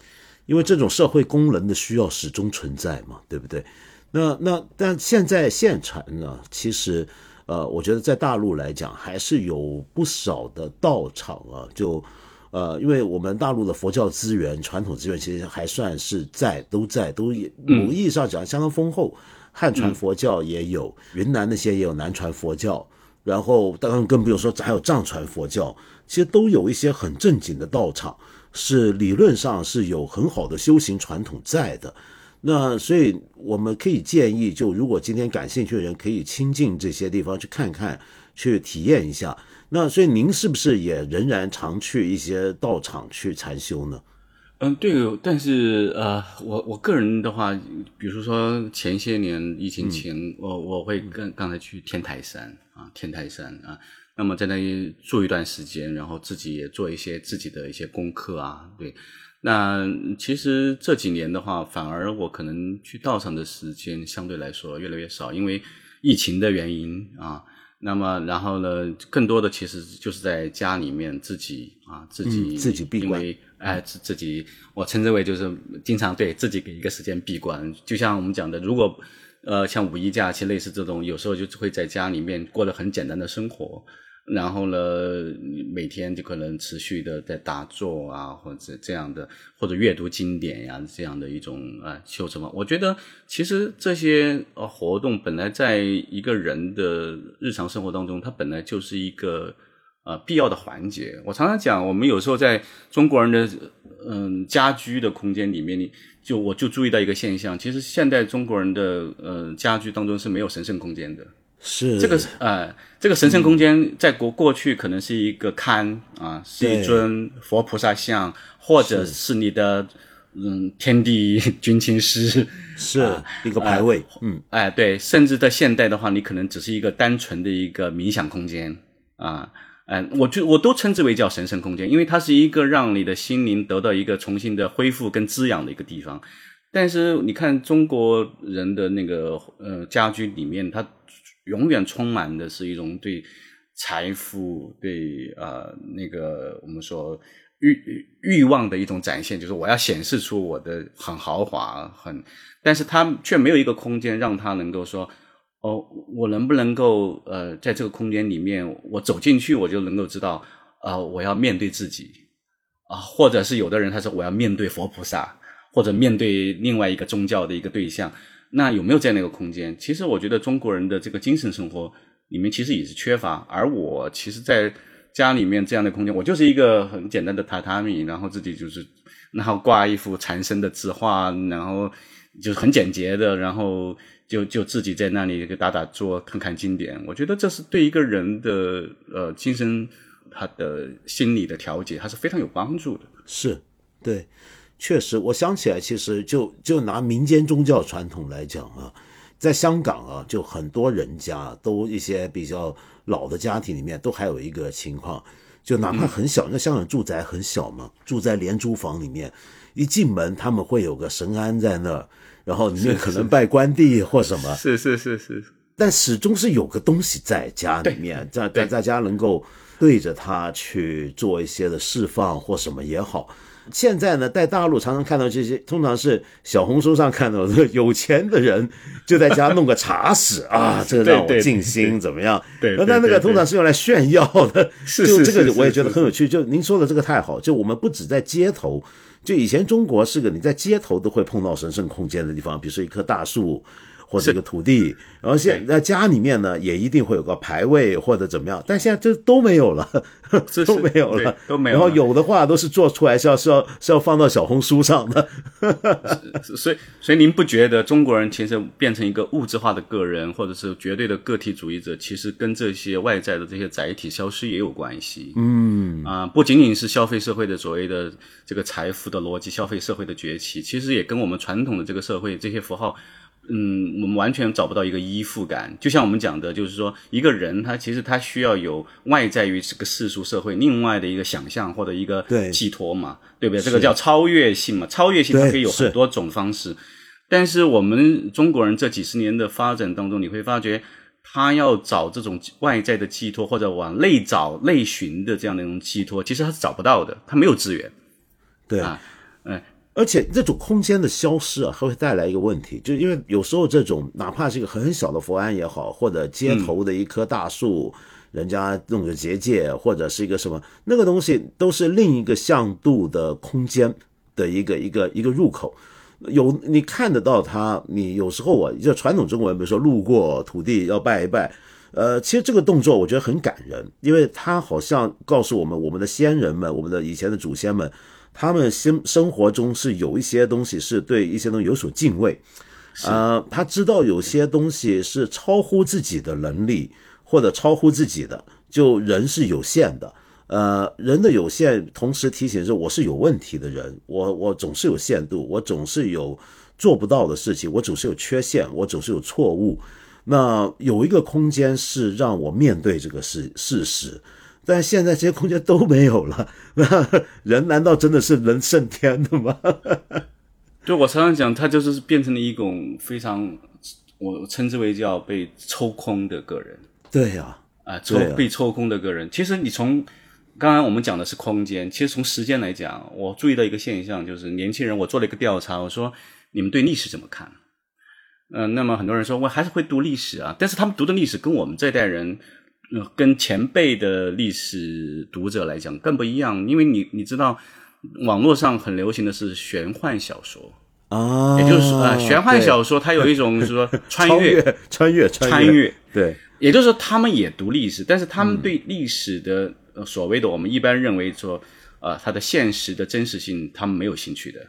因为这种社会功能的需要始终存在嘛，对不对？那那但现在现成呢，其实呃，我觉得在大陆来讲，还是有不少的道场啊，就呃，因为我们大陆的佛教资源、传统资源其实还算是在，都在，都也某意义上讲相当丰厚。汉传佛教也有，云南那些也有南传佛教，然后当然更不用说还有藏传佛教，其实都有一些很正经的道场，是理论上是有很好的修行传统在的。那所以我们可以建议，就如果今天感兴趣的人，可以亲近这些地方去看看，去体验一下。那所以您是不是也仍然常去一些道场去禅修呢？嗯，对，但是呃，我我个人的话，比如说前些年疫情前，我我会跟刚才去天台山啊，天台山啊，那么在那里住一段时间，然后自己也做一些自己的一些功课啊，对。那其实这几年的话，反而我可能去道场的时间相对来说越来越少，因为疫情的原因啊。那么，然后呢，更多的其实就是在家里面自己啊，自己、嗯自己闭关因为哎，自自己，我称之为就是经常对自己给一个时间闭关，就像我们讲的，如果呃像五一假期类似这种，有时候就会在家里面过得很简单的生活，然后呢，每天就可能持续的在打坐啊，或者这样的，或者阅读经典呀、这样的一种啊修持嘛。我觉得其实这些呃活动本来在一个人的日常生活当中，它本来就是一个。呃，必要的环节。我常常讲，我们有时候在中国人的嗯家居的空间里面，你就我就注意到一个现象，其实现代中国人的呃家居当中是没有神圣空间的。是这个是呃，这个神圣空间在国过去可能是一个龛啊，是一尊佛菩萨像，或者是你的嗯天地君亲师。是一个牌位，嗯，哎，对，甚至在现代的话，你可能只是一个单纯的一个冥想空间啊，哎，我就我都称之为叫神圣空间，因为它是一个让你的心灵得到一个重新的恢复跟滋养的一个地方。但是你看中国人的那个呃家居里面，它永远充满的是一种对财富、对呃那个我们说欲欲望的一种展现，就是我要显示出我的很豪华，很，但是他却没有一个空间让他能够说，哦，我能不能够呃，在这个空间里面，我走进去，我就能够知道，啊，我要面对自己，啊，或者是有的人他说我要面对佛菩萨，或者面对另外一个宗教的一个对象，那有没有这样的一个空间？其实我觉得中国人的这个精神生活里面其实也是缺乏，而我其实，在。家里面这样的空间，我就是一个很简单的榻榻米，然后自己就是，然后挂一幅禅生的字画，然后就是很简洁的，然后就就自己在那里打打坐，看看经典。我觉得这是对一个人的呃精神，他的心理的调节，它是非常有帮助的。是，对，确实，我想起来，其实就就拿民间宗教传统来讲啊，在香港啊，就很多人家都一些比较。老的家庭里面都还有一个情况，就哪怕很小，那香港住宅很小嘛，住在廉租房里面，一进门他们会有个神龛在那儿，然后里面可能拜关帝或什么，是是是是，但始终是有个东西在家里面，在在大家能够对着它去做一些的释放或什么也好。现在呢，在大陆常常看到这些，通常是小红书上看到的有钱的人就在家弄个茶室 啊，这个让我静心怎么样？对，那那个通常是用来炫耀的。是是是，这个我也觉得很有趣。就您说的这个太好，就我们不止在街头，就以前中国是个你在街头都会碰到神圣空间的地方，比如说一棵大树。或者一个土地，然后现在家里面呢，也一定会有个牌位或者怎么样，但现在这都没有了，都没有了，都没有。然后有的话都是做出来是要是要是要放到小红书上的。所以，所以您不觉得中国人其实变成一个物质化的个人，或者是绝对的个体主义者，其实跟这些外在的这些载体消失也有关系？嗯啊，不仅仅是消费社会的所谓的这个财富的逻辑，消费社会的崛起，其实也跟我们传统的这个社会这些符号。嗯，我们完全找不到一个依附感。就像我们讲的，就是说，一个人他其实他需要有外在于这个世俗社会另外的一个想象或者一个寄托嘛，对不对？这个叫超越性嘛。超越性它可以有很多种方式，但是我们中国人这几十年的发展当中，你会发觉他要找这种外在的寄托或者往内找、内寻的这样的一种寄托，其实他是找不到的，他没有资源。对啊，嗯。而且这种空间的消失啊，还会带来一个问题，就是因为有时候这种哪怕是一个很小的佛庵也好，或者街头的一棵大树，人家弄个结界，或者是一个什么那个东西，都是另一个向度的空间的一个一个一个入口。有你看得到它，你有时候啊，就传统中国人，比如说路过土地要拜一拜，呃，其实这个动作我觉得很感人，因为它好像告诉我们，我们的先人们，我们的以前的祖先们。他们生生活中是有一些东西是对一些东西有所敬畏，呃，他知道有些东西是超乎自己的能力或者超乎自己的，就人是有限的，呃，人的有限同时提醒是我是有问题的人，我我总是有限度，我总是有做不到的事情，我总是有缺陷，我总是有错误，那有一个空间是让我面对这个事事实。但现在这些空间都没有了，那 人难道真的是能胜天的吗？就我常常讲，他就是变成了一种非常，我称之为叫被抽空的个人。对呀，啊，抽被抽空的个人。其实你从刚刚我们讲的是空间，其实从时间来讲，我注意到一个现象，就是年轻人，我做了一个调查，我说你们对历史怎么看？嗯，那么很多人说我还是会读历史啊，但是他们读的历史跟我们这代人。跟前辈的历史读者来讲更不一样，因为你你知道，网络上很流行的是玄幻小说啊，也就是说，玄幻小说它有一种 说穿越、穿越、穿越，对，也就是说他们也读历史，但是他们对历史的所谓的我们一般认为说，呃，它的现实的真实性，他们没有兴趣的，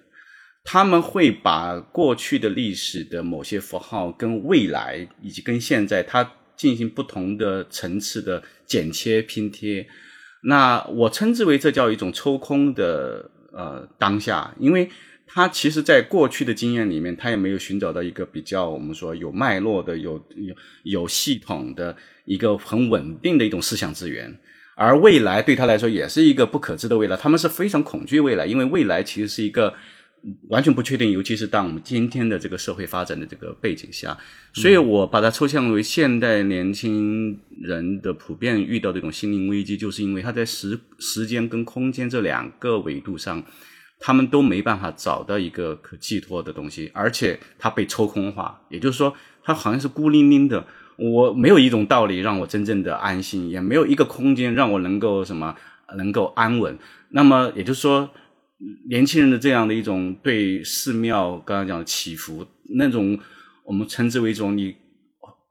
他们会把过去的历史的某些符号跟未来以及跟现在它。进行不同的层次的剪切拼贴，那我称之为这叫一种抽空的呃当下，因为他其实在过去的经验里面，他也没有寻找到一个比较我们说有脉络的、有有有系统的一个很稳定的一种思想资源，而未来对他来说也是一个不可知的未来，他们是非常恐惧未来，因为未来其实是一个完全不确定，尤其是当我们今天的这个社会发展的这个背景下，所以我把它抽象为现代年轻人的普遍遇到这种心灵危机，就是因为他在时时间跟空间这两个维度上，他们都没办法找到一个可寄托的东西，而且他被抽空化，也就是说，他好像是孤零零的，我没有一种道理让我真正的安心，也没有一个空间让我能够什么能够安稳。那么也就是说。年轻人的这样的一种对寺庙刚刚讲的祈福，那种我们称之为一种你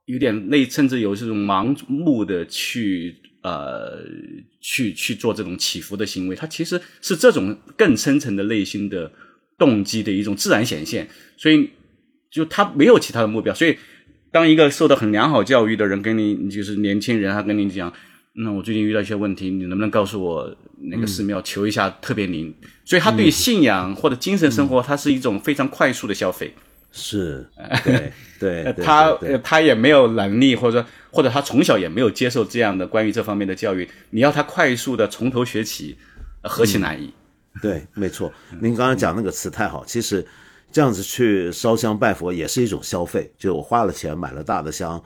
有点类，甚至有这种盲目的去呃去去做这种祈福的行为，它其实是这种更深层的内心的动机的一种自然显现。所以就他没有其他的目标。所以当一个受到很良好教育的人跟你就是年轻人，他跟你讲。那我最近遇到一些问题，你能不能告诉我那个寺庙求一下特别灵？所以他对信仰或者精神生活，它是一种非常快速的消费。是，对对，他他也没有能力，或者说或者他从小也没有接受这样的关于这方面的教育。你要他快速的从头学起，何其难易？对，没错。您刚刚讲那个词太好，其实这样子去烧香拜佛也是一种消费，就我花了钱买了大的香。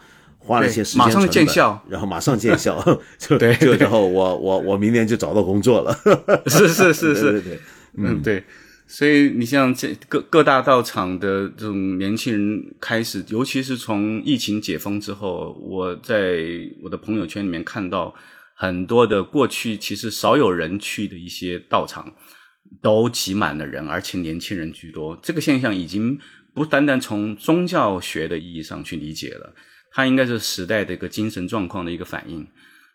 花了一些时间，马上见效，然后马上见效，就就然后我我我明年就找到工作了，是是是是，对对，嗯。对，所以你像这各各大道场的这种年轻人开始，尤其是从疫情解封之后，我在我的朋友圈里面看到很多的过去其实少有人去的一些道场都挤满了人，而且年轻人居多，这个现象已经不单单从宗教学的意义上去理解了。它应该是时代的一个精神状况的一个反应，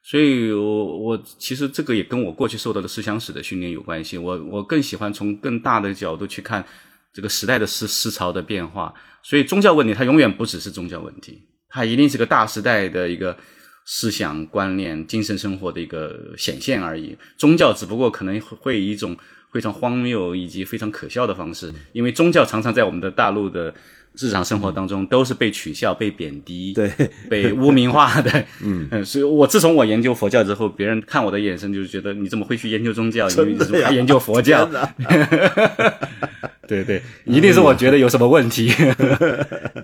所以，我我其实这个也跟我过去受到的思想史的训练有关系。我我更喜欢从更大的角度去看这个时代的思思潮的变化。所以，宗教问题它永远不只是宗教问题，它一定是个大时代的一个思想观念、精神生活的一个显现而已。宗教只不过可能会以一种非常荒谬以及非常可笑的方式，因为宗教常常在我们的大陆的。日常生活当中都是被取笑、被贬低、对被污名化的。嗯，所以我自从我研究佛教之后，别人看我的眼神就是觉得你怎么会去研究宗教？因为你是研究佛教。对对，一定是我觉得有什么问题。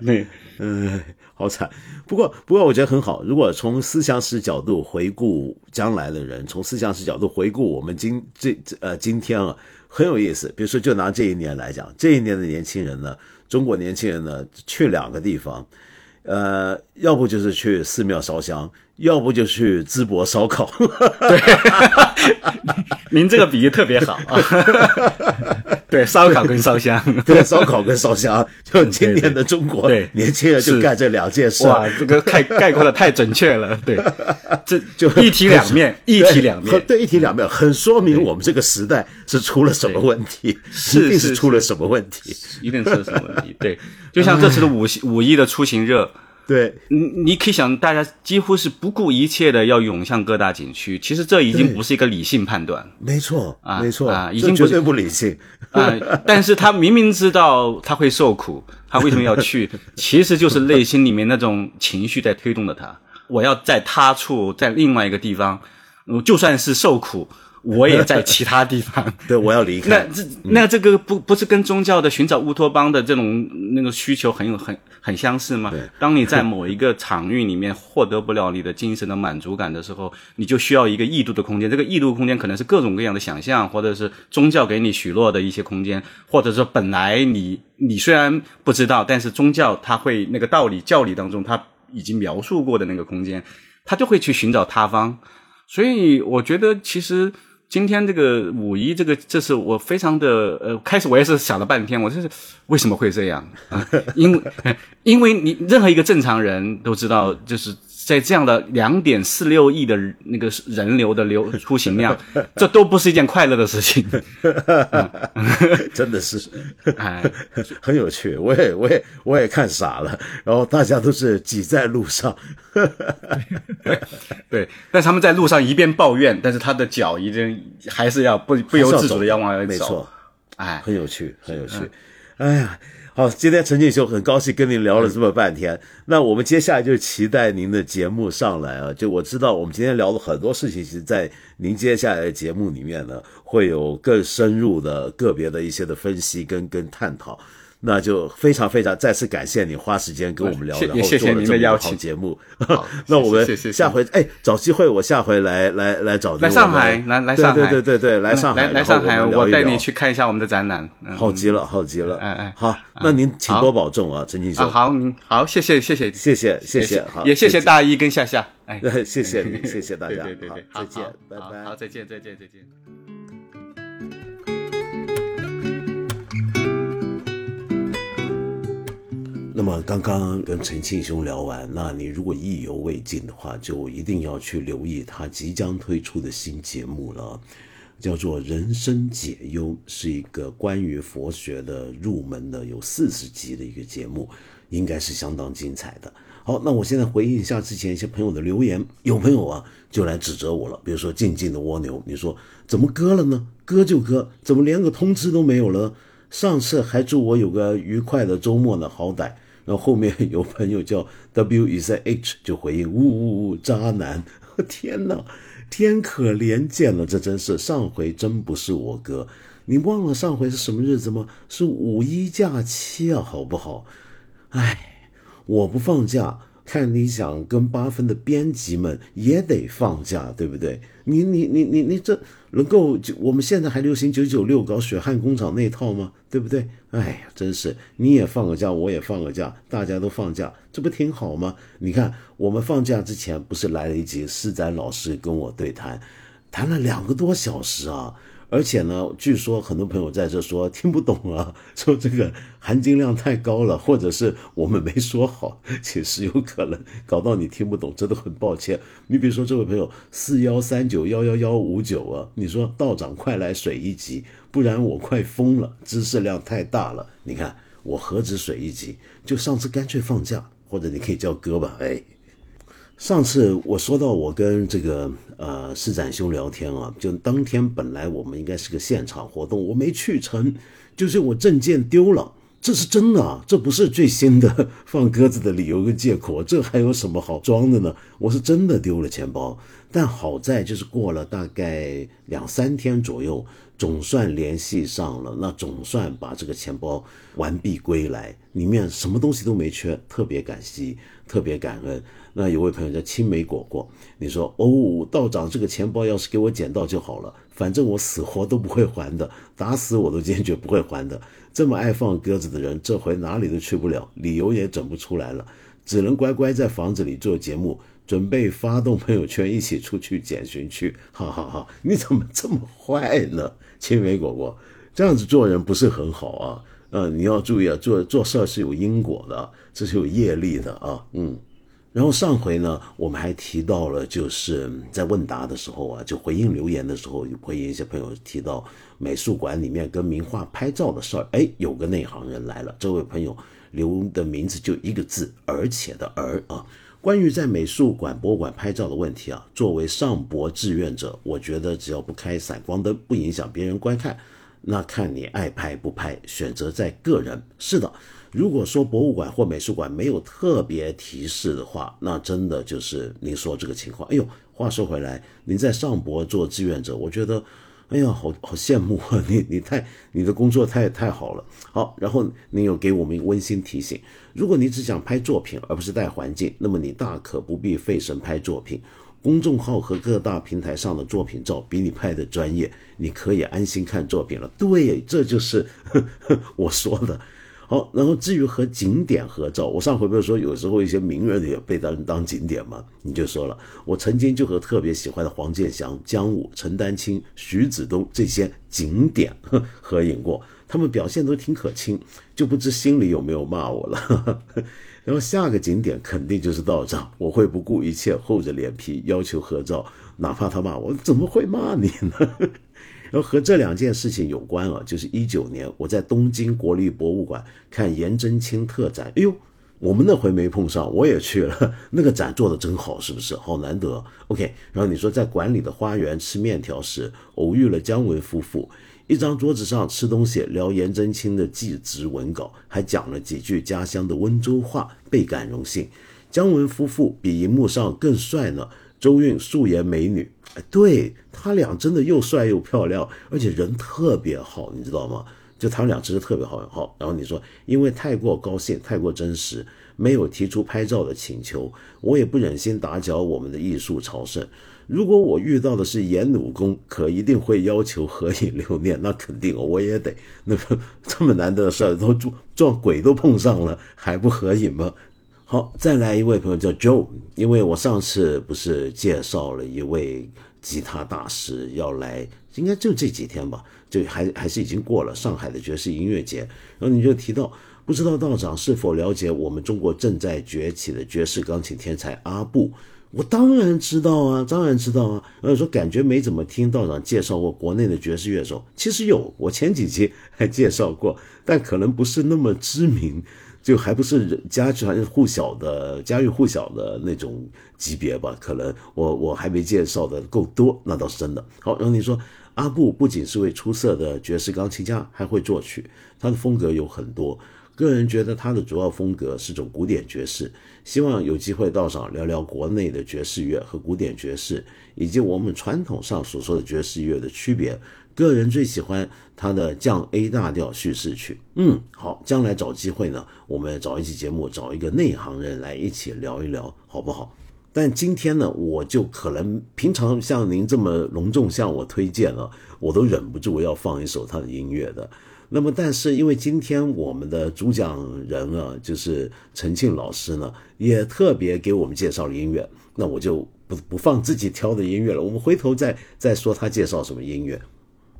对，嗯，好惨。不过不过，我觉得很好。如果从思想史角度回顾将来的人，从思想史角度回顾我们今这呃今天啊，很有意思。比如说，就拿这一年来讲，这一年的年轻人呢。中国年轻人呢，去两个地方，呃，要不就是去寺庙烧香，要不就去淄博烧烤。对，您这个比喻特别好啊。对，烧烤跟烧香，对，烧烤跟烧香，就今年的中国年轻人就干这两件事。哇，这个太概括的太准确了。对，这就一体两面，一体两面，对，一体两面，很说明我们这个时代是出了什么问题，一定是出了什么问题，一定是什么问题。对，就像这次的五五一的出行热。对，你你可以想，大家几乎是不顾一切的要涌向各大景区。其实这已经不是一个理性判断，没错啊，没错啊，已经绝对不理性啊。但是他明明知道他会受苦，他为什么要去？其实就是内心里面那种情绪在推动着他。我要在他处，在另外一个地方，就算是受苦。我也在其他地方，对，我要离开。那这那这个不不是跟宗教的寻找乌托邦的这种那个需求很有很很相似吗？对，当你在某一个场域里面获得不了你的精神的满足感的时候，你就需要一个异度的空间。这个异度空间可能是各种各样的想象，或者是宗教给你许诺的一些空间，或者说本来你你虽然不知道，但是宗教它会那个道理教理当中它已经描述过的那个空间，他就会去寻找他方。所以我觉得其实。今天这个五一，这个这是我非常的呃，开始我也是想了半天，我就是为什么会这样啊？因为 因为你任何一个正常人都知道，就是。在这样的两点四六亿的那个人流的流出行量，这都不是一件快乐的事情，真的是，哎，很有趣。我也我也我也看傻了。然后大家都是挤在路上，对，但他们在路上一边抱怨，但是他的脚已经还是要不不由自主的要往外走。没错，哎，很有趣，很有趣。哎呀。好，今天陈俊秀很高兴跟您聊了这么半天。那我们接下来就期待您的节目上来啊！就我知道，我们今天聊了很多事情，其实在您接下来的节目里面呢，会有更深入的个别的一些的分析跟跟探讨。那就非常非常再次感谢你花时间跟我们聊，然后做了这么好节目。那我们下回哎找机会我下回来来来找来上海来来上海对对对对来上海来上海我带你去看一下我们的展览。好极了好极了。哎哎好那您请多保重啊陈金生好好谢谢谢谢。谢谢谢谢好也谢谢大一跟夏夏。哎。谢谢谢谢大家。对对对再见拜拜。好再见再见再见。那么刚刚跟陈庆兄聊完，那你如果意犹未尽的话，就一定要去留意他即将推出的新节目了，叫做《人生解忧》，是一个关于佛学的入门的有四十集的一个节目，应该是相当精彩的。好，那我现在回应一下之前一些朋友的留言，有朋友啊就来指责我了，比如说静静的蜗牛，你说怎么割了呢？割就割，怎么连个通知都没有了？上次还祝我有个愉快的周末呢，好歹。然后后面有朋友叫 W 以在 H 就回应呜呜呜渣男，天哪，天可怜见了，这真是上回真不是我哥，你忘了上回是什么日子吗？是五一假期啊，好不好？哎，我不放假。看你想跟八分的编辑们也得放假，对不对？你你你你你这能够就我们现在还流行九九六搞血汗工厂那套吗？对不对？哎呀，真是你也放个假，我也放个假，大家都放假，这不挺好吗？你看我们放假之前不是来了一集施展老师跟我对谈，谈了两个多小时啊。而且呢，据说很多朋友在这说听不懂啊，说这个含金量太高了，或者是我们没说好，其实有可能搞到你听不懂，真的很抱歉。你比如说这位朋友四幺三九幺幺幺五九啊，你说道长快来水一集，不然我快疯了，知识量太大了。你看我何止水一集，就上次干脆放假，或者你可以叫哥吧，哎。上次我说到我跟这个呃施展兄聊天啊，就当天本来我们应该是个现场活动，我没去成，就是我证件丢了，这是真的，这不是最新的放鸽子的理由跟借口，这还有什么好装的呢？我是真的丢了钱包，但好在就是过了大概两三天左右，总算联系上了，那总算把这个钱包完璧归来，里面什么东西都没缺，特别感激，特别感恩。那有位朋友叫青梅果果，你说哦，道长这个钱包要是给我捡到就好了，反正我死活都不会还的，打死我都坚决不会还的。这么爱放鸽子的人，这回哪里都去不了，理由也整不出来了，只能乖乖在房子里做节目，准备发动朋友圈一起出去捡寻去。哈哈哈，你怎么这么坏呢？青梅果果，这样子做人不是很好啊。嗯，你要注意啊，做做事是有因果的，这是有业力的啊。嗯。然后上回呢，我们还提到了，就是在问答的时候啊，就回应留言的时候，回应一些朋友提到美术馆里面跟名画拍照的事儿。哎，有个内行人来了，这位朋友留的名字就一个字，而且的而啊。关于在美术馆、博物馆拍照的问题啊，作为上博志愿者，我觉得只要不开闪光灯，不影响别人观看，那看你爱拍不拍，选择在个人。是的。如果说博物馆或美术馆没有特别提示的话，那真的就是您说这个情况。哎呦，话说回来，您在上博做志愿者，我觉得，哎呀，好好羡慕啊！你 你太你的工作太太好了。好，然后您有给我们温馨提醒：如果你只想拍作品而不是带环境，那么你大可不必费神拍作品。公众号和各大平台上的作品照比你拍的专业，你可以安心看作品了。对，这就是呵呵 我说的。好，然后至于和景点合照，我上回不是说有时候一些名人也被当当景点吗？你就说了，我曾经就和特别喜欢的黄健翔、姜武、陈丹青、徐子东这些景点合影过，他们表现都挺可亲，就不知心里有没有骂我了。然后下个景点肯定就是道长，我会不顾一切厚着脸皮要求合照，哪怕他骂我，怎么会骂你呢？然后和这两件事情有关啊，就是一九年我在东京国立博物馆看颜真卿特展，哎呦，我们那回没碰上，我也去了，那个展做的真好，是不是？好难得。OK，然后你说在馆里的花园吃面条时偶遇了姜文夫妇，一张桌子上吃东西，聊颜真卿的祭侄文稿，还讲了几句家乡的温州话，倍感荣幸。姜文夫妇比荧幕上更帅呢。周韵素颜美女，哎，对他俩真的又帅又漂亮，而且人特别好，你知道吗？就他们俩真的特别好好。然后你说，因为太过高兴，太过真实，没有提出拍照的请求，我也不忍心打搅我们的艺术朝圣。如果我遇到的是严鲁公，可一定会要求合影留念，那肯定我也得。那个这么难得的事儿，都撞撞鬼都碰上了，还不合影吗？好，再来一位朋友叫 Joe，因为我上次不是介绍了一位吉他大师要来，应该就这几天吧，就还还是已经过了上海的爵士音乐节，然后你就提到，不知道道长是否了解我们中国正在崛起的爵士钢琴天才阿布？我当然知道啊，当然知道啊，然后说感觉没怎么听道长介绍过国内的爵士乐手，其实有，我前几期还介绍过，但可能不是那么知名。就还不是家传户晓的家喻户晓的那种级别吧？可能我我还没介绍的够多，那倒是真的。好，然后你说阿布不仅是位出色的爵士钢琴家，还会作曲，他的风格有很多。个人觉得他的主要风格是种古典爵士。希望有机会到场聊聊国内的爵士乐和古典爵士，以及我们传统上所说的爵士乐的区别。个人最喜欢他的降 A 大调叙事曲。嗯，好，将来找机会呢，我们找一期节目，找一个内行人来一起聊一聊，好不好？但今天呢，我就可能平常像您这么隆重向我推荐了，我都忍不住要放一首他的音乐的。那么，但是因为今天我们的主讲人啊，就是陈庆老师呢，也特别给我们介绍了音乐，那我就不不放自己挑的音乐了，我们回头再再说他介绍什么音乐。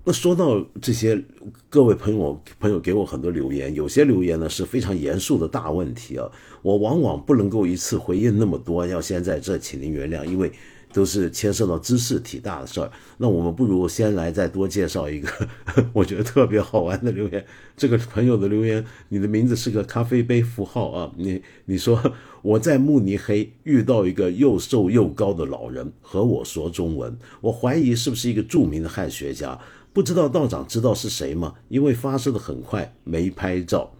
那说到这些，各位朋友朋友给我很多留言，有些留言呢是非常严肃的大问题啊，我往往不能够一次回应那么多，要先在这请您原谅，因为都是牵涉到知识体大的事儿。那我们不如先来再多介绍一个 我觉得特别好玩的留言。这个朋友的留言，你的名字是个咖啡杯符号啊，你你说我在慕尼黑遇到一个又瘦又高的老人和我说中文，我怀疑是不是一个著名的汉学家。不知道道长知道是谁吗？因为发射的很快，没拍照。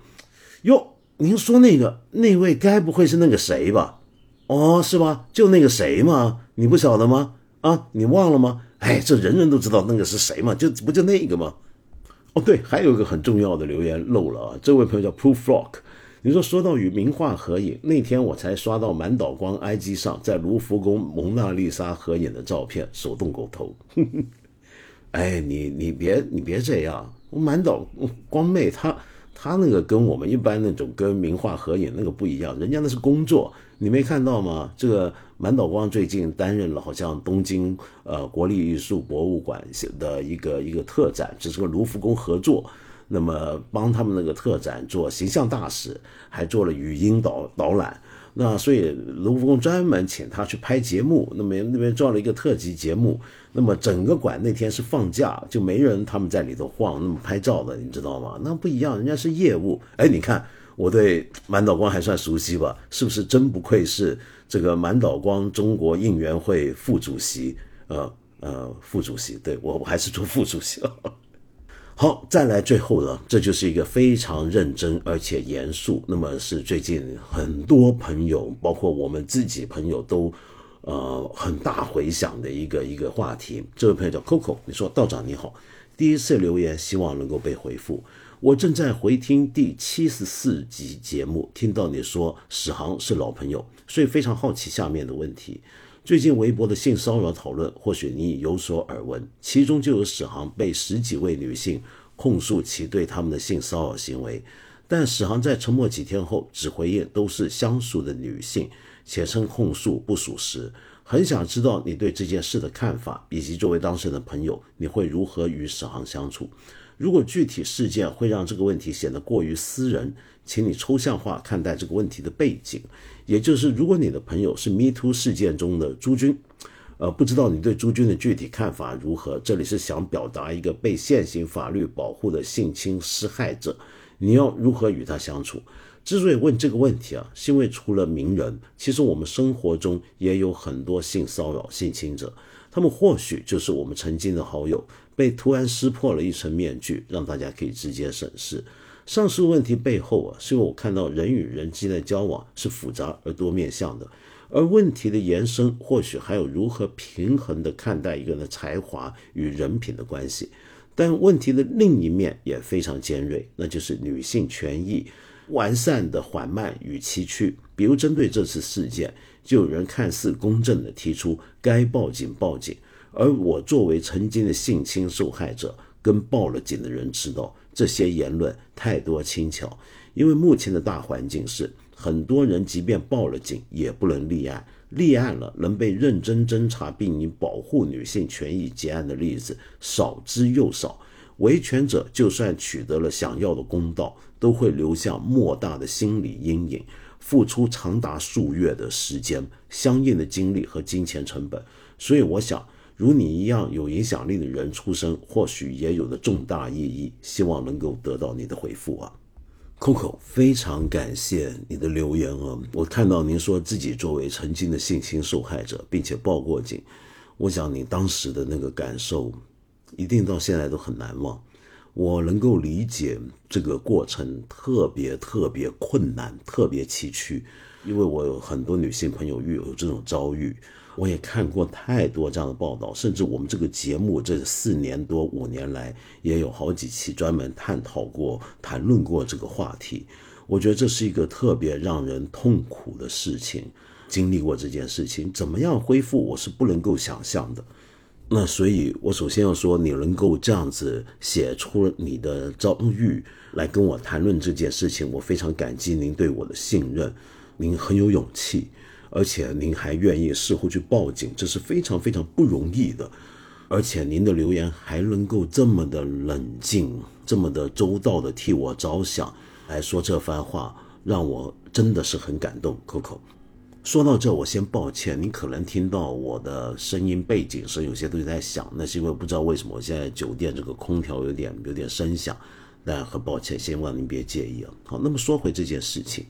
哟，您说那个那位该不会是那个谁吧？哦，是吧？就那个谁吗？你不晓得吗？啊，你忘了吗？哎，这人人都知道那个是谁嘛，就不就那个吗？哦，对，还有一个很重要的留言漏了啊。这位朋友叫 Proof Rock，你说说到与名画合影，那天我才刷到满岛光 IG 上在卢浮宫蒙娜丽莎合影的照片，手动狗头。哎，你你别你别这样，满岛光妹她她那个跟我们一般那种跟名画合影那个不一样，人家那是工作，你没看到吗？这个满岛光最近担任了好像东京呃国立艺术博物馆的一个一个特展，只是跟卢浮宫合作，那么帮他们那个特展做形象大使，还做了语音导导览。那所以卢浮宫专门请他去拍节目，那么那边做了一个特辑节目。那么整个馆那天是放假，就没人他们在里头晃，那么拍照的，你知道吗？那不一样，人家是业务。哎，你看我对满岛光还算熟悉吧？是不是真不愧是这个满岛光中国应援会副主席？呃呃，副主席，对我我还是做副主席了。好，再来最后了，这就是一个非常认真而且严肃，那么是最近很多朋友，包括我们自己朋友都，呃，很大回响的一个一个话题。这位朋友叫 Coco，你说道长你好，第一次留言，希望能够被回复。我正在回听第七十四集节目，听到你说史航是老朋友，所以非常好奇下面的问题。最近微博的性骚扰讨论，或许你已有所耳闻，其中就有史航被十几位女性控诉其对他们的性骚扰行为，但史航在沉默几天后只回应都是相熟的女性，且称控诉不属实。很想知道你对这件事的看法，以及作为当事人的朋友，你会如何与史航相处？如果具体事件会让这个问题显得过于私人，请你抽象化看待这个问题的背景。也就是，如果你的朋友是 Me Too 事件中的朱军，呃，不知道你对朱军的具体看法如何？这里是想表达一个被现行法律保护的性侵施害者，你要如何与他相处？之所以问这个问题啊，是因为除了名人，其实我们生活中也有很多性骚扰、性侵者，他们或许就是我们曾经的好友。被突然撕破了一层面具，让大家可以直接审视。上述问题背后啊，是因为我看到人与人之间的交往是复杂而多面向的，而问题的延伸或许还有如何平衡的看待一个人的才华与人品的关系。但问题的另一面也非常尖锐，那就是女性权益完善的缓慢与崎岖。比如针对这次事件，就有人看似公正的提出该报警报警，而我作为曾经的性侵受害者，跟报了警的人知道，这些言论太多轻巧。因为目前的大环境是，很多人即便报了警，也不能立案。立案了，能被认真侦查并以保护女性权益结案的例子少之又少。维权者就算取得了想要的公道，都会留下莫大的心理阴影，付出长达数月的时间、相应的精力和金钱成本。所以，我想，如你一样有影响力的人出生，或许也有着重大意义。希望能够得到你的回复啊。Coco，非常感谢你的留言啊！我看到您说自己作为曾经的性侵受害者，并且报过警，我想你当时的那个感受，一定到现在都很难忘。我能够理解这个过程特别特别困难，特别崎岖，因为我有很多女性朋友遇有这种遭遇。我也看过太多这样的报道，甚至我们这个节目这四年多五年来也有好几期专门探讨过、谈论过这个话题。我觉得这是一个特别让人痛苦的事情。经历过这件事情，怎么样恢复，我是不能够想象的。那所以，我首先要说，你能够这样子写出你的遭遇来跟我谈论这件事情，我非常感激您对我的信任，您很有勇气。而且您还愿意事后去报警，这是非常非常不容易的。而且您的留言还能够这么的冷静，这么的周到的替我着想来说这番话，让我真的是很感动。Coco，说到这，我先抱歉，您可能听到我的声音背景是有些东西在响，那是因为不知道为什么我现在酒店这个空调有点有点声响，但很抱歉，希望您别介意啊。好，那么说回这件事情。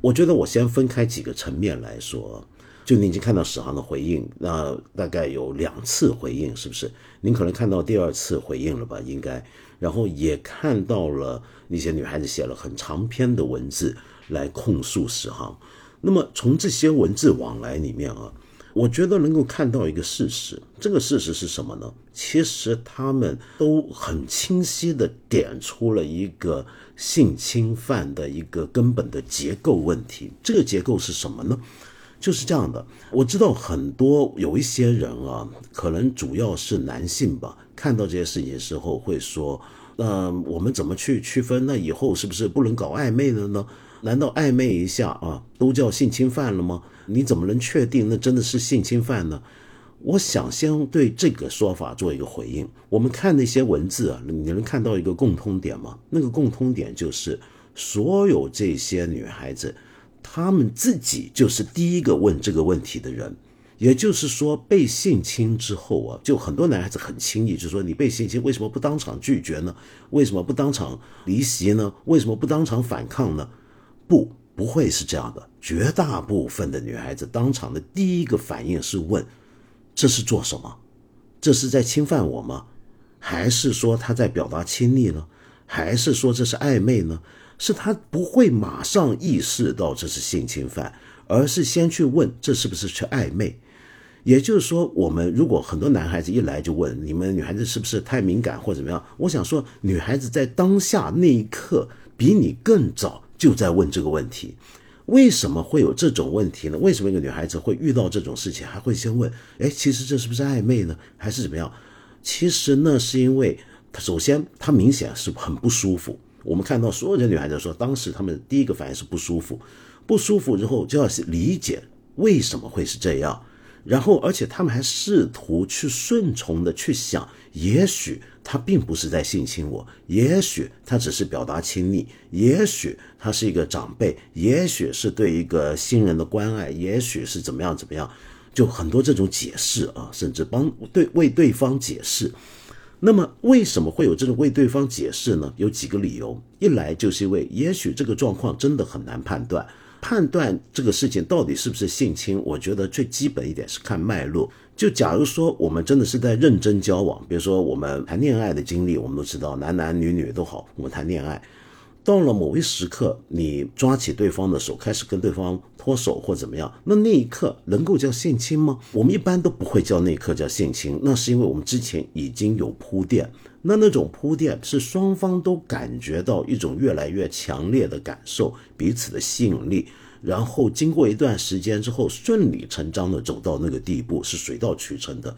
我觉得我先分开几个层面来说，就你已经看到史航的回应，那大概有两次回应，是不是？您可能看到第二次回应了吧？应该，然后也看到了那些女孩子写了很长篇的文字来控诉史航。那么从这些文字往来里面啊。我觉得能够看到一个事实，这个事实是什么呢？其实他们都很清晰地点出了一个性侵犯的一个根本的结构问题。这个结构是什么呢？就是这样的。我知道很多有一些人啊，可能主要是男性吧，看到这些事情的时候会说：“那我们怎么去区分？那以后是不是不能搞暧昧了呢？难道暧昧一下啊，都叫性侵犯了吗？”你怎么能确定那真的是性侵犯呢？我想先对这个说法做一个回应。我们看那些文字啊，你能看到一个共通点吗？那个共通点就是所有这些女孩子，她们自己就是第一个问这个问题的人。也就是说，被性侵之后啊，就很多男孩子很轻易就说：“你被性侵，为什么不当场拒绝呢？为什么不当场离席呢？为什么不当场反抗呢？”不。不会是这样的，绝大部分的女孩子当场的第一个反应是问：“这是做什么？这是在侵犯我吗？还是说他在表达亲昵呢？还是说这是暧昧呢？”是他不会马上意识到这是性侵犯，而是先去问这是不是去暧昧。也就是说，我们如果很多男孩子一来就问你们女孩子是不是太敏感或怎么样，我想说，女孩子在当下那一刻比你更早。就在问这个问题，为什么会有这种问题呢？为什么一个女孩子会遇到这种事情还会先问？哎，其实这是不是暧昧呢？还是怎么样？其实呢，是因为首先她明显是很不舒服。我们看到所有的女孩子说，当时她们第一个反应是不舒服，不舒服之后就要理解为什么会是这样。然后，而且他们还试图去顺从的去想，也许他并不是在性侵我，也许他只是表达亲昵，也许他是一个长辈，也许是对一个新人的关爱，也许是怎么样怎么样，就很多这种解释啊，甚至帮对为对方解释。那么，为什么会有这种为对方解释呢？有几个理由，一来就是因为也许这个状况真的很难判断。判断这个事情到底是不是性侵，我觉得最基本一点是看脉络。就假如说我们真的是在认真交往，比如说我们谈恋爱的经历，我们都知道，男男女女都好，我们谈恋爱。到了某一时刻，你抓起对方的手，开始跟对方脱手或怎么样，那那一刻能够叫性侵吗？我们一般都不会叫那一刻叫性侵，那是因为我们之前已经有铺垫，那那种铺垫是双方都感觉到一种越来越强烈的感受，彼此的吸引力，然后经过一段时间之后，顺理成章的走到那个地步，是水到渠成的。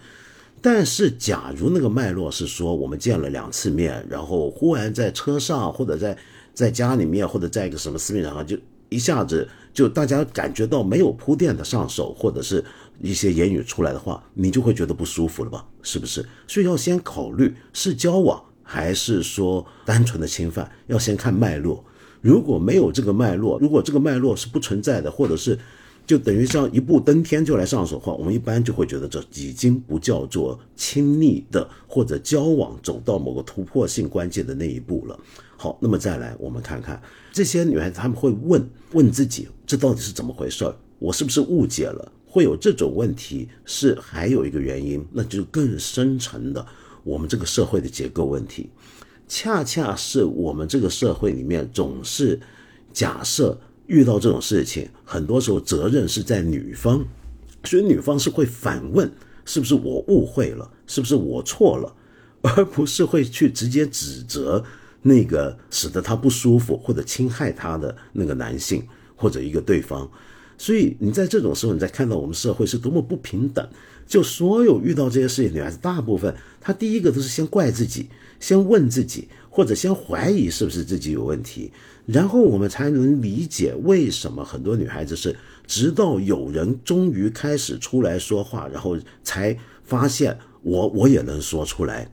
但是，假如那个脉络是说，我们见了两次面，然后忽然在车上或者在在家里面或者在一个什么私密场合，就一下子就大家感觉到没有铺垫的上手，或者是一些言语出来的话，你就会觉得不舒服了吧？是不是？所以要先考虑是交往还是说单纯的侵犯，要先看脉络。如果没有这个脉络，如果这个脉络是不存在的，或者是就等于像一步登天就来上手的话，我们一般就会觉得这已经不叫做亲密的或者交往走到某个突破性关键的那一步了。好，那么再来，我们看看这些女孩子，她们会问问自己，这到底是怎么回事？我是不是误解了？会有这种问题，是还有一个原因，那就是更深层的我们这个社会的结构问题。恰恰是我们这个社会里面总是假设遇到这种事情，很多时候责任是在女方，所以女方是会反问：是不是我误会了？是不是我错了？而不是会去直接指责。那个使得她不舒服或者侵害她的那个男性或者一个对方，所以你在这种时候，你在看到我们社会是多么不平等。就所有遇到这些事情女孩子，大部分她第一个都是先怪自己，先问自己，或者先怀疑是不是自己有问题，然后我们才能理解为什么很多女孩子是直到有人终于开始出来说话，然后才发现我我也能说出来。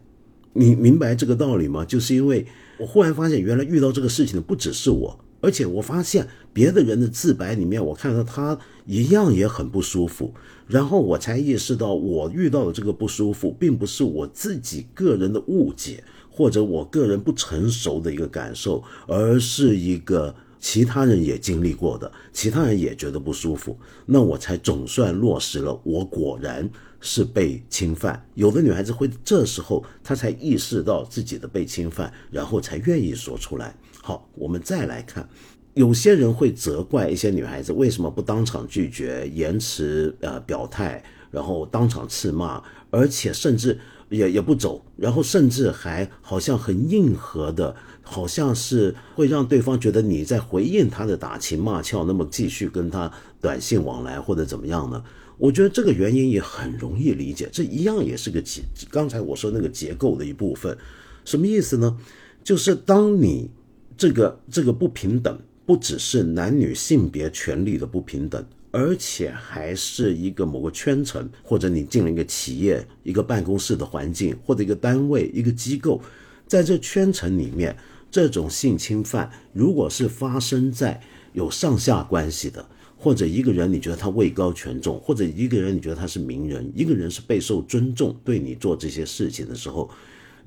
你明白这个道理吗？就是因为。我忽然发现，原来遇到这个事情的不只是我，而且我发现别的人的自白里面，我看到他一样也很不舒服。然后我才意识到，我遇到的这个不舒服，并不是我自己个人的误解，或者我个人不成熟的一个感受，而是一个其他人也经历过的，其他人也觉得不舒服。那我才总算落实了，我果然。是被侵犯，有的女孩子会这时候她才意识到自己的被侵犯，然后才愿意说出来。好，我们再来看，有些人会责怪一些女孩子为什么不当场拒绝，延迟呃表态，然后当场斥骂，而且甚至也也不走，然后甚至还好像很硬核的，好像是会让对方觉得你在回应他的打情骂俏，那么继续跟他短信往来或者怎么样呢？我觉得这个原因也很容易理解，这一样也是个结。刚才我说那个结构的一部分，什么意思呢？就是当你这个这个不平等，不只是男女性别权利的不平等，而且还是一个某个圈层，或者你进了一个企业、一个办公室的环境，或者一个单位、一个机构，在这圈层里面，这种性侵犯如果是发生在有上下关系的。或者一个人你觉得他位高权重，或者一个人你觉得他是名人，一个人是备受尊重，对你做这些事情的时候，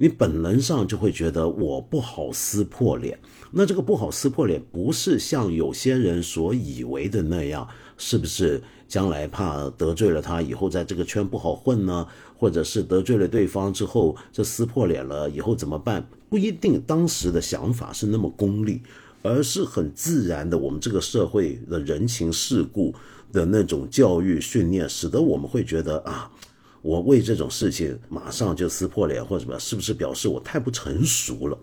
你本能上就会觉得我不好撕破脸。那这个不好撕破脸，不是像有些人所以为的那样，是不是将来怕得罪了他以后在这个圈不好混呢？或者是得罪了对方之后，这撕破脸了以后怎么办？不一定，当时的想法是那么功利。而是很自然的，我们这个社会的人情世故的那种教育训练，使得我们会觉得啊，我为这种事情马上就撕破脸或者什么，是不是表示我太不成熟了？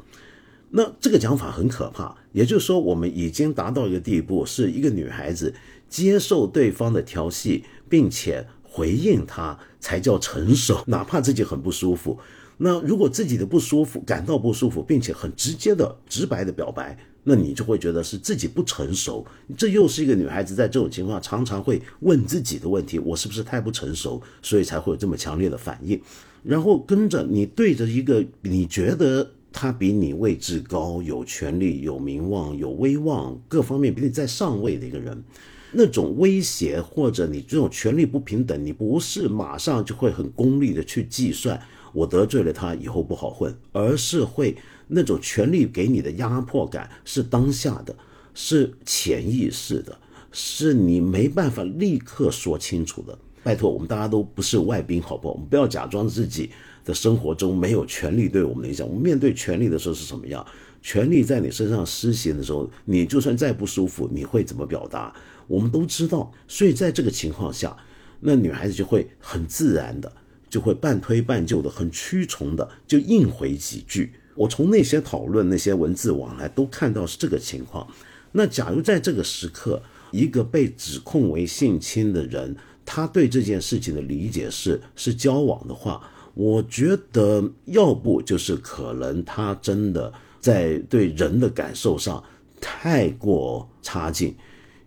那这个讲法很可怕。也就是说，我们已经达到一个地步，是一个女孩子接受对方的调戏，并且回应他，才叫成熟，哪怕自己很不舒服。那如果自己的不舒服感到不舒服，并且很直接的、直白的表白，那你就会觉得是自己不成熟。这又是一个女孩子在这种情况常常会问自己的问题：我是不是太不成熟，所以才会有这么强烈的反应？然后跟着你对着一个你觉得他比你位置高、有权利、有名望、有威望，各方面比你在上位的一个人，那种威胁或者你这种权力不平等，你不是马上就会很功利的去计算。我得罪了他以后不好混，而是会那种权力给你的压迫感是当下的，是潜意识的，是你没办法立刻说清楚的。拜托，我们大家都不是外宾，好不好？我们不要假装自己的生活中没有权利对我们的影响。我们面对权利的时候是什么样？权利在你身上施行的时候，你就算再不舒服，你会怎么表达？我们都知道。所以在这个情况下，那女孩子就会很自然的，就会半推半就的，很屈从的，就应回几句。我从那些讨论、那些文字往来都看到是这个情况。那假如在这个时刻，一个被指控为性侵的人，他对这件事情的理解是是交往的话，我觉得要不就是可能他真的在对人的感受上太过差劲，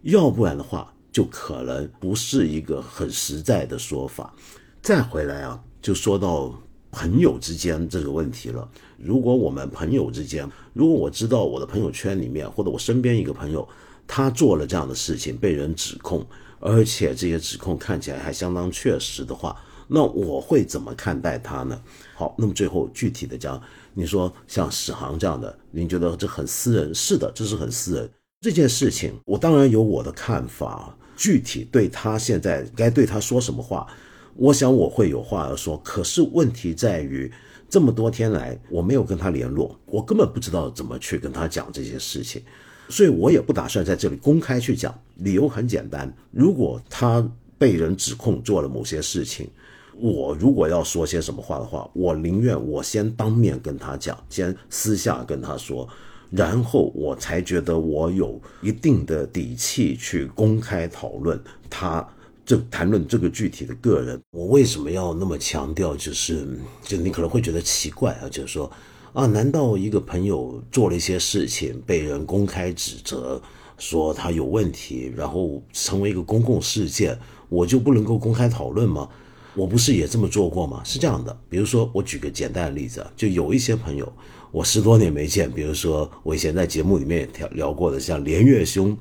要不然的话就可能不是一个很实在的说法。再回来啊，就说到朋友之间这个问题了。如果我们朋友之间，如果我知道我的朋友圈里面或者我身边一个朋友他做了这样的事情，被人指控。而且这些指控看起来还相当确实的话，那我会怎么看待他呢？好，那么最后具体的讲，你说像史航这样的，您觉得这很私人？是的，这是很私人。这件事情我当然有我的看法，具体对他现在该对他说什么话，我想我会有话要说。可是问题在于，这么多天来我没有跟他联络，我根本不知道怎么去跟他讲这些事情。所以我也不打算在这里公开去讲，理由很简单，如果他被人指控做了某些事情，我如果要说些什么话的话，我宁愿我先当面跟他讲，先私下跟他说，然后我才觉得我有一定的底气去公开讨论他，这谈论这个具体的个人。我为什么要那么强调？就是，就你可能会觉得奇怪啊，就是说。啊？难道一个朋友做了一些事情，被人公开指责，说他有问题，然后成为一个公共事件，我就不能够公开讨论吗？我不是也这么做过吗？是这样的，比如说，我举个简单的例子啊，就有一些朋友，我十多年没见，比如说我以前在节目里面聊聊过的，像连岳兄，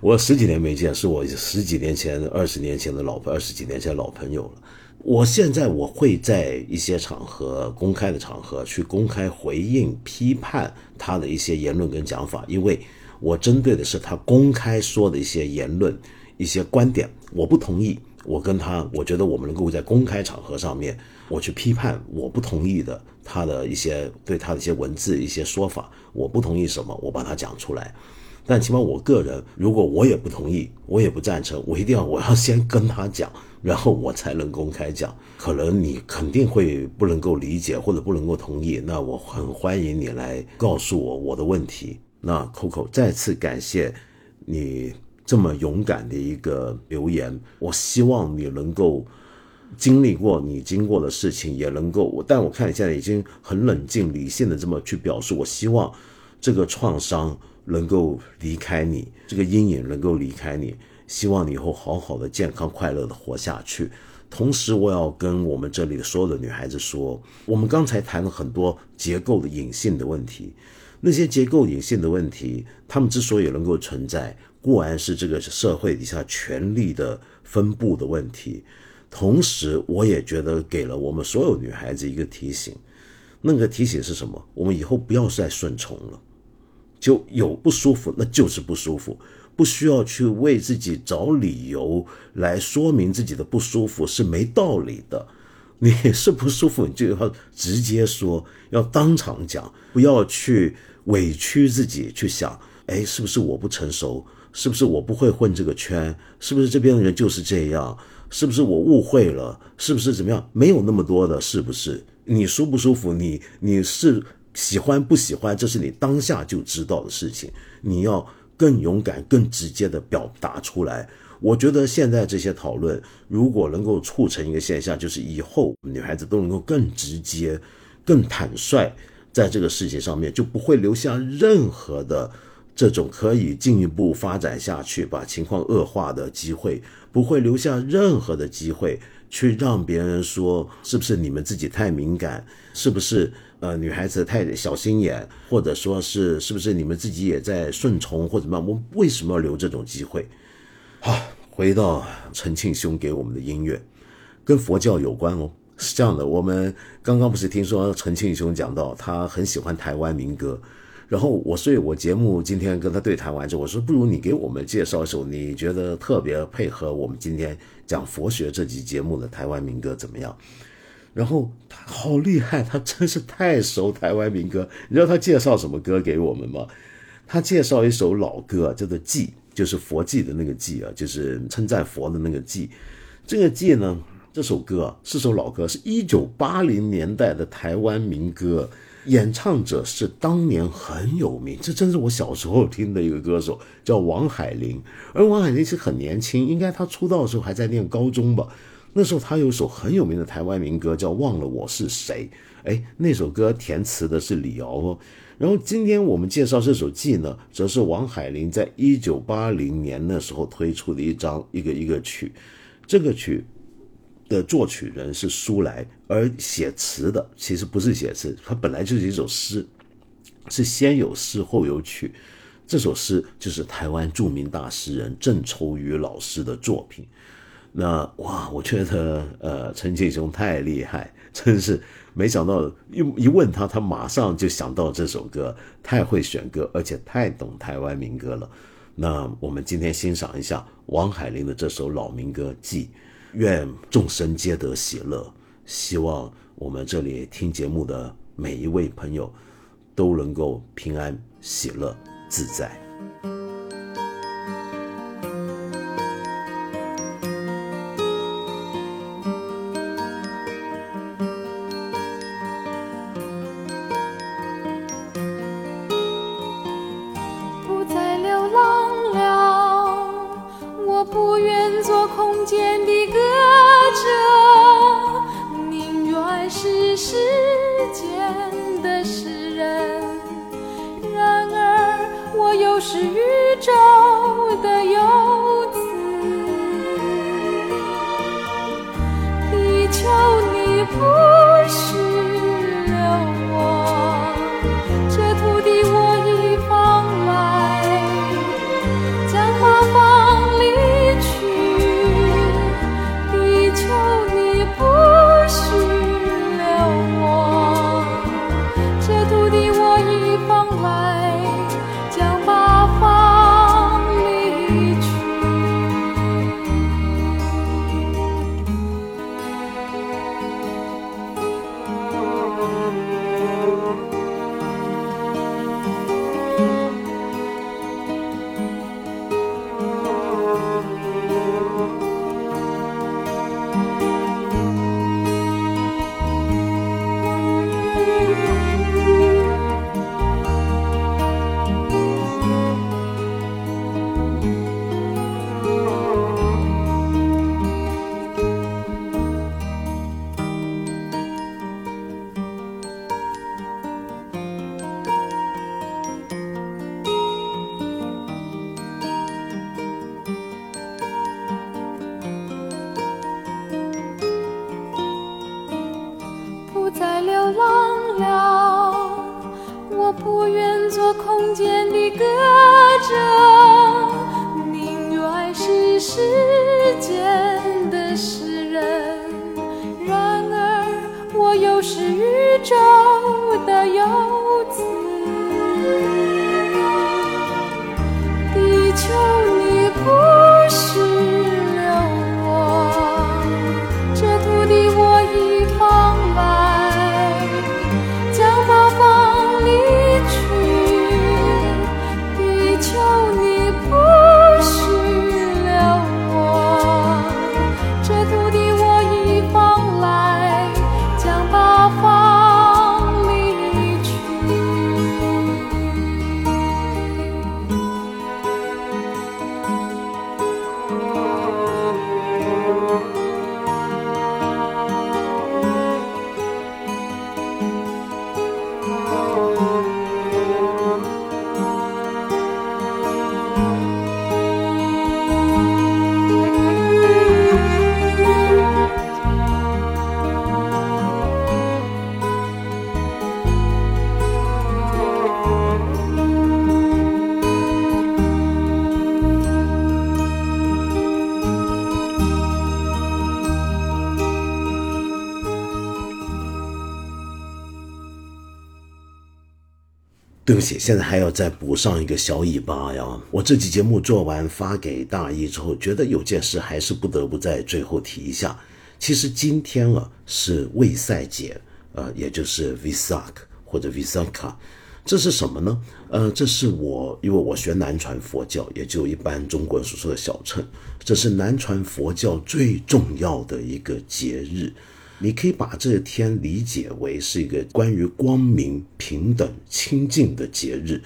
我十几年没见，是我十几年前、二十年前的老朋二十几年前的老朋友了。我现在我会在一些场合、公开的场合去公开回应、批判他的一些言论跟讲法，因为我针对的是他公开说的一些言论、一些观点，我不同意。我跟他，我觉得我们能够在公开场合上面，我去批判我不同意的他的一些对他的一些文字、一些说法，我不同意什么，我把它讲出来。但起码我个人，如果我也不同意，我也不赞成，我一定要我要先跟他讲。然后我才能公开讲，可能你肯定会不能够理解或者不能够同意，那我很欢迎你来告诉我我的问题。那 Coco 再次感谢你这么勇敢的一个留言，我希望你能够经历过你经过的事情，也能够，但我看你现在已经很冷静理性的这么去表述，我希望这个创伤能够离开你，这个阴影能够离开你。希望你以后好好的、健康快乐的活下去。同时，我要跟我们这里的所有的女孩子说，我们刚才谈了很多结构的隐性的问题，那些结构隐性的问题，他们之所以能够存在，固然是这个社会底下权力的分布的问题。同时，我也觉得给了我们所有女孩子一个提醒，那个提醒是什么？我们以后不要再顺从了，就有不舒服，那就是不舒服。不需要去为自己找理由来说明自己的不舒服是没道理的。你是不舒服，你就要直接说，要当场讲，不要去委屈自己去想，哎，是不是我不成熟？是不是我不会混这个圈？是不是这边的人就是这样？是不是我误会了？是不是怎么样？没有那么多的，是不是？你舒不舒服？你你是喜欢不喜欢？这是你当下就知道的事情。你要。更勇敢、更直接的表达出来。我觉得现在这些讨论，如果能够促成一个现象，就是以后女孩子都能够更直接、更坦率，在这个世界上面就不会留下任何的这种可以进一步发展下去、把情况恶化的机会，不会留下任何的机会去让别人说是不是你们自己太敏感，是不是？呃，女孩子太小心眼，或者说是是不是你们自己也在顺从或者怎么？我们为什么要留这种机会？好，回到陈庆兄给我们的音乐，跟佛教有关哦。是这样的，我们刚刚不是听说陈庆兄讲到他很喜欢台湾民歌，然后我，所以我节目今天跟他对谈完之后，我说不如你给我们介绍一首你觉得特别配合我们今天讲佛学这集节目的台湾民歌怎么样？然后他好厉害，他真是太熟台湾民歌。你知道他介绍什么歌给我们吗？他介绍一首老歌，叫做《祭》，就是佛祭的那个祭啊，就是称赞佛的那个祭。这个祭呢，这首歌是首老歌，是一九八零年代的台湾民歌。演唱者是当年很有名，这真是我小时候听的一个歌手，叫王海玲。而王海玲是很年轻，应该他出道的时候还在念高中吧。那时候他有首很有名的台湾民歌，叫《忘了我是谁》。哎，那首歌填词的是李敖哦。然后今天我们介绍这首《记》呢，则是王海玲在一九八零年那时候推出的一张一个一个曲，这个曲。的作曲人是苏来，而写词的其实不是写词，它本来就是一首诗，是先有诗后有曲。这首诗就是台湾著名大诗人郑愁予老师的作品。那哇，我觉得呃陈庆雄太厉害，真是没想到一一问他，他马上就想到这首歌，太会选歌，而且太懂台湾民歌了。那我们今天欣赏一下王海玲的这首老民歌《记》。愿众生皆得喜乐。希望我们这里听节目的每一位朋友都能够平安、喜乐、自在。对不起，现在还要再补上一个小尾巴呀！我这期节目做完发给大一之后，觉得有件事还是不得不在最后提一下。其实今天啊是卫赛节，呃，也就是 Visak 或者 Visakha，这是什么呢？呃，这是我因为我学南传佛教，也就一般中国人所说的小乘，这是南传佛教最重要的一个节日。你可以把这天理解为是一个关于光明、平等、清净的节日，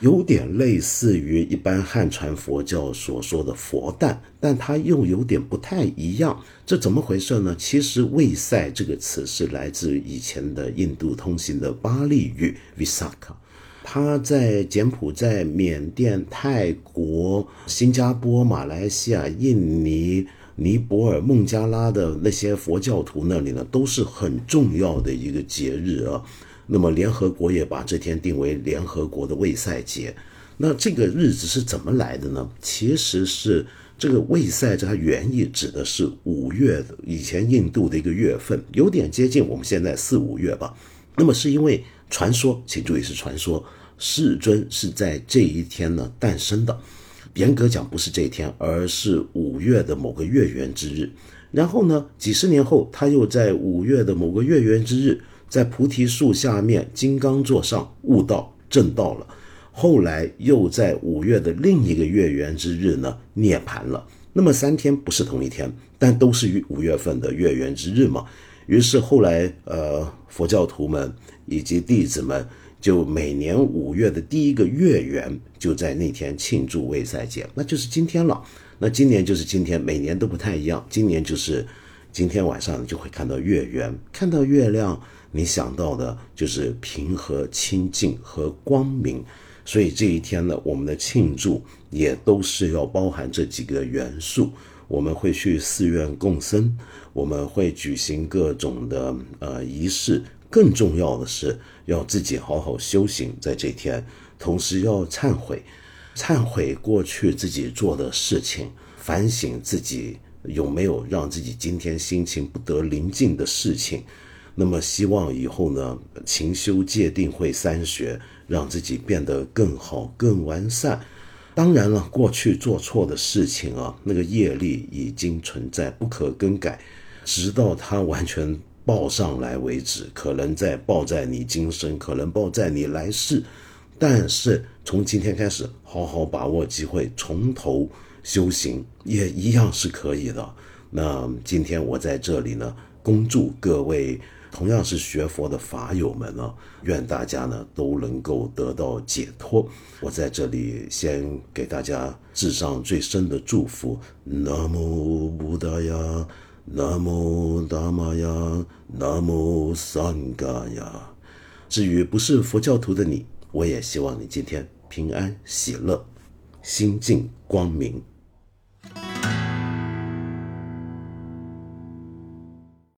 有点类似于一般汉传佛教所说的佛诞，但它又有点不太一样。这怎么回事呢？其实“卫塞”这个词是来自以前的印度通行的巴利语 “Visaka”，它在柬埔寨、缅甸、泰国、新加坡、马来西亚、印尼。尼泊尔、孟加拉的那些佛教徒那里呢，都是很重要的一个节日啊。那么联合国也把这天定为联合国的卫赛节。那这个日子是怎么来的呢？其实是这个卫赛，这它原意指的是五月，以前印度的一个月份，有点接近我们现在四五月吧。那么是因为传说，请注意是传说，世尊是在这一天呢诞生的。严格讲不是这一天，而是五月的某个月圆之日。然后呢，几十年后，他又在五月的某个月圆之日，在菩提树下面金刚座上悟道正道了。后来又在五月的另一个月圆之日呢涅槃了。那么三天不是同一天，但都是于五月份的月圆之日嘛。于是后来，呃，佛教徒们以及弟子们。就每年五月的第一个月圆，就在那天庆祝卫赛节，那就是今天了。那今年就是今天，每年都不太一样。今年就是今天晚上就会看到月圆，看到月亮，你想到的就是平和、清净和光明。所以这一天呢，我们的庆祝也都是要包含这几个元素。我们会去寺院供僧，我们会举行各种的呃仪式。更重要的是，要自己好好修行，在这天，同时要忏悔，忏悔过去自己做的事情，反省自己有没有让自己今天心情不得宁静的事情。那么，希望以后呢，勤修戒定慧三学，让自己变得更好、更完善。当然了，过去做错的事情啊，那个业力已经存在，不可更改，直到它完全。报上来为止，可能在报在你今生，可能报在你来世。但是从今天开始，好好把握机会，从头修行，也一样是可以的。那今天我在这里呢，恭祝各位同样是学佛的法友们呢，愿大家呢都能够得到解脱。我在这里先给大家致上最深的祝福：南无布达呀。南无达玛呀，南无三嘎呀。至于不是佛教徒的你，我也希望你今天平安喜乐，心境光明。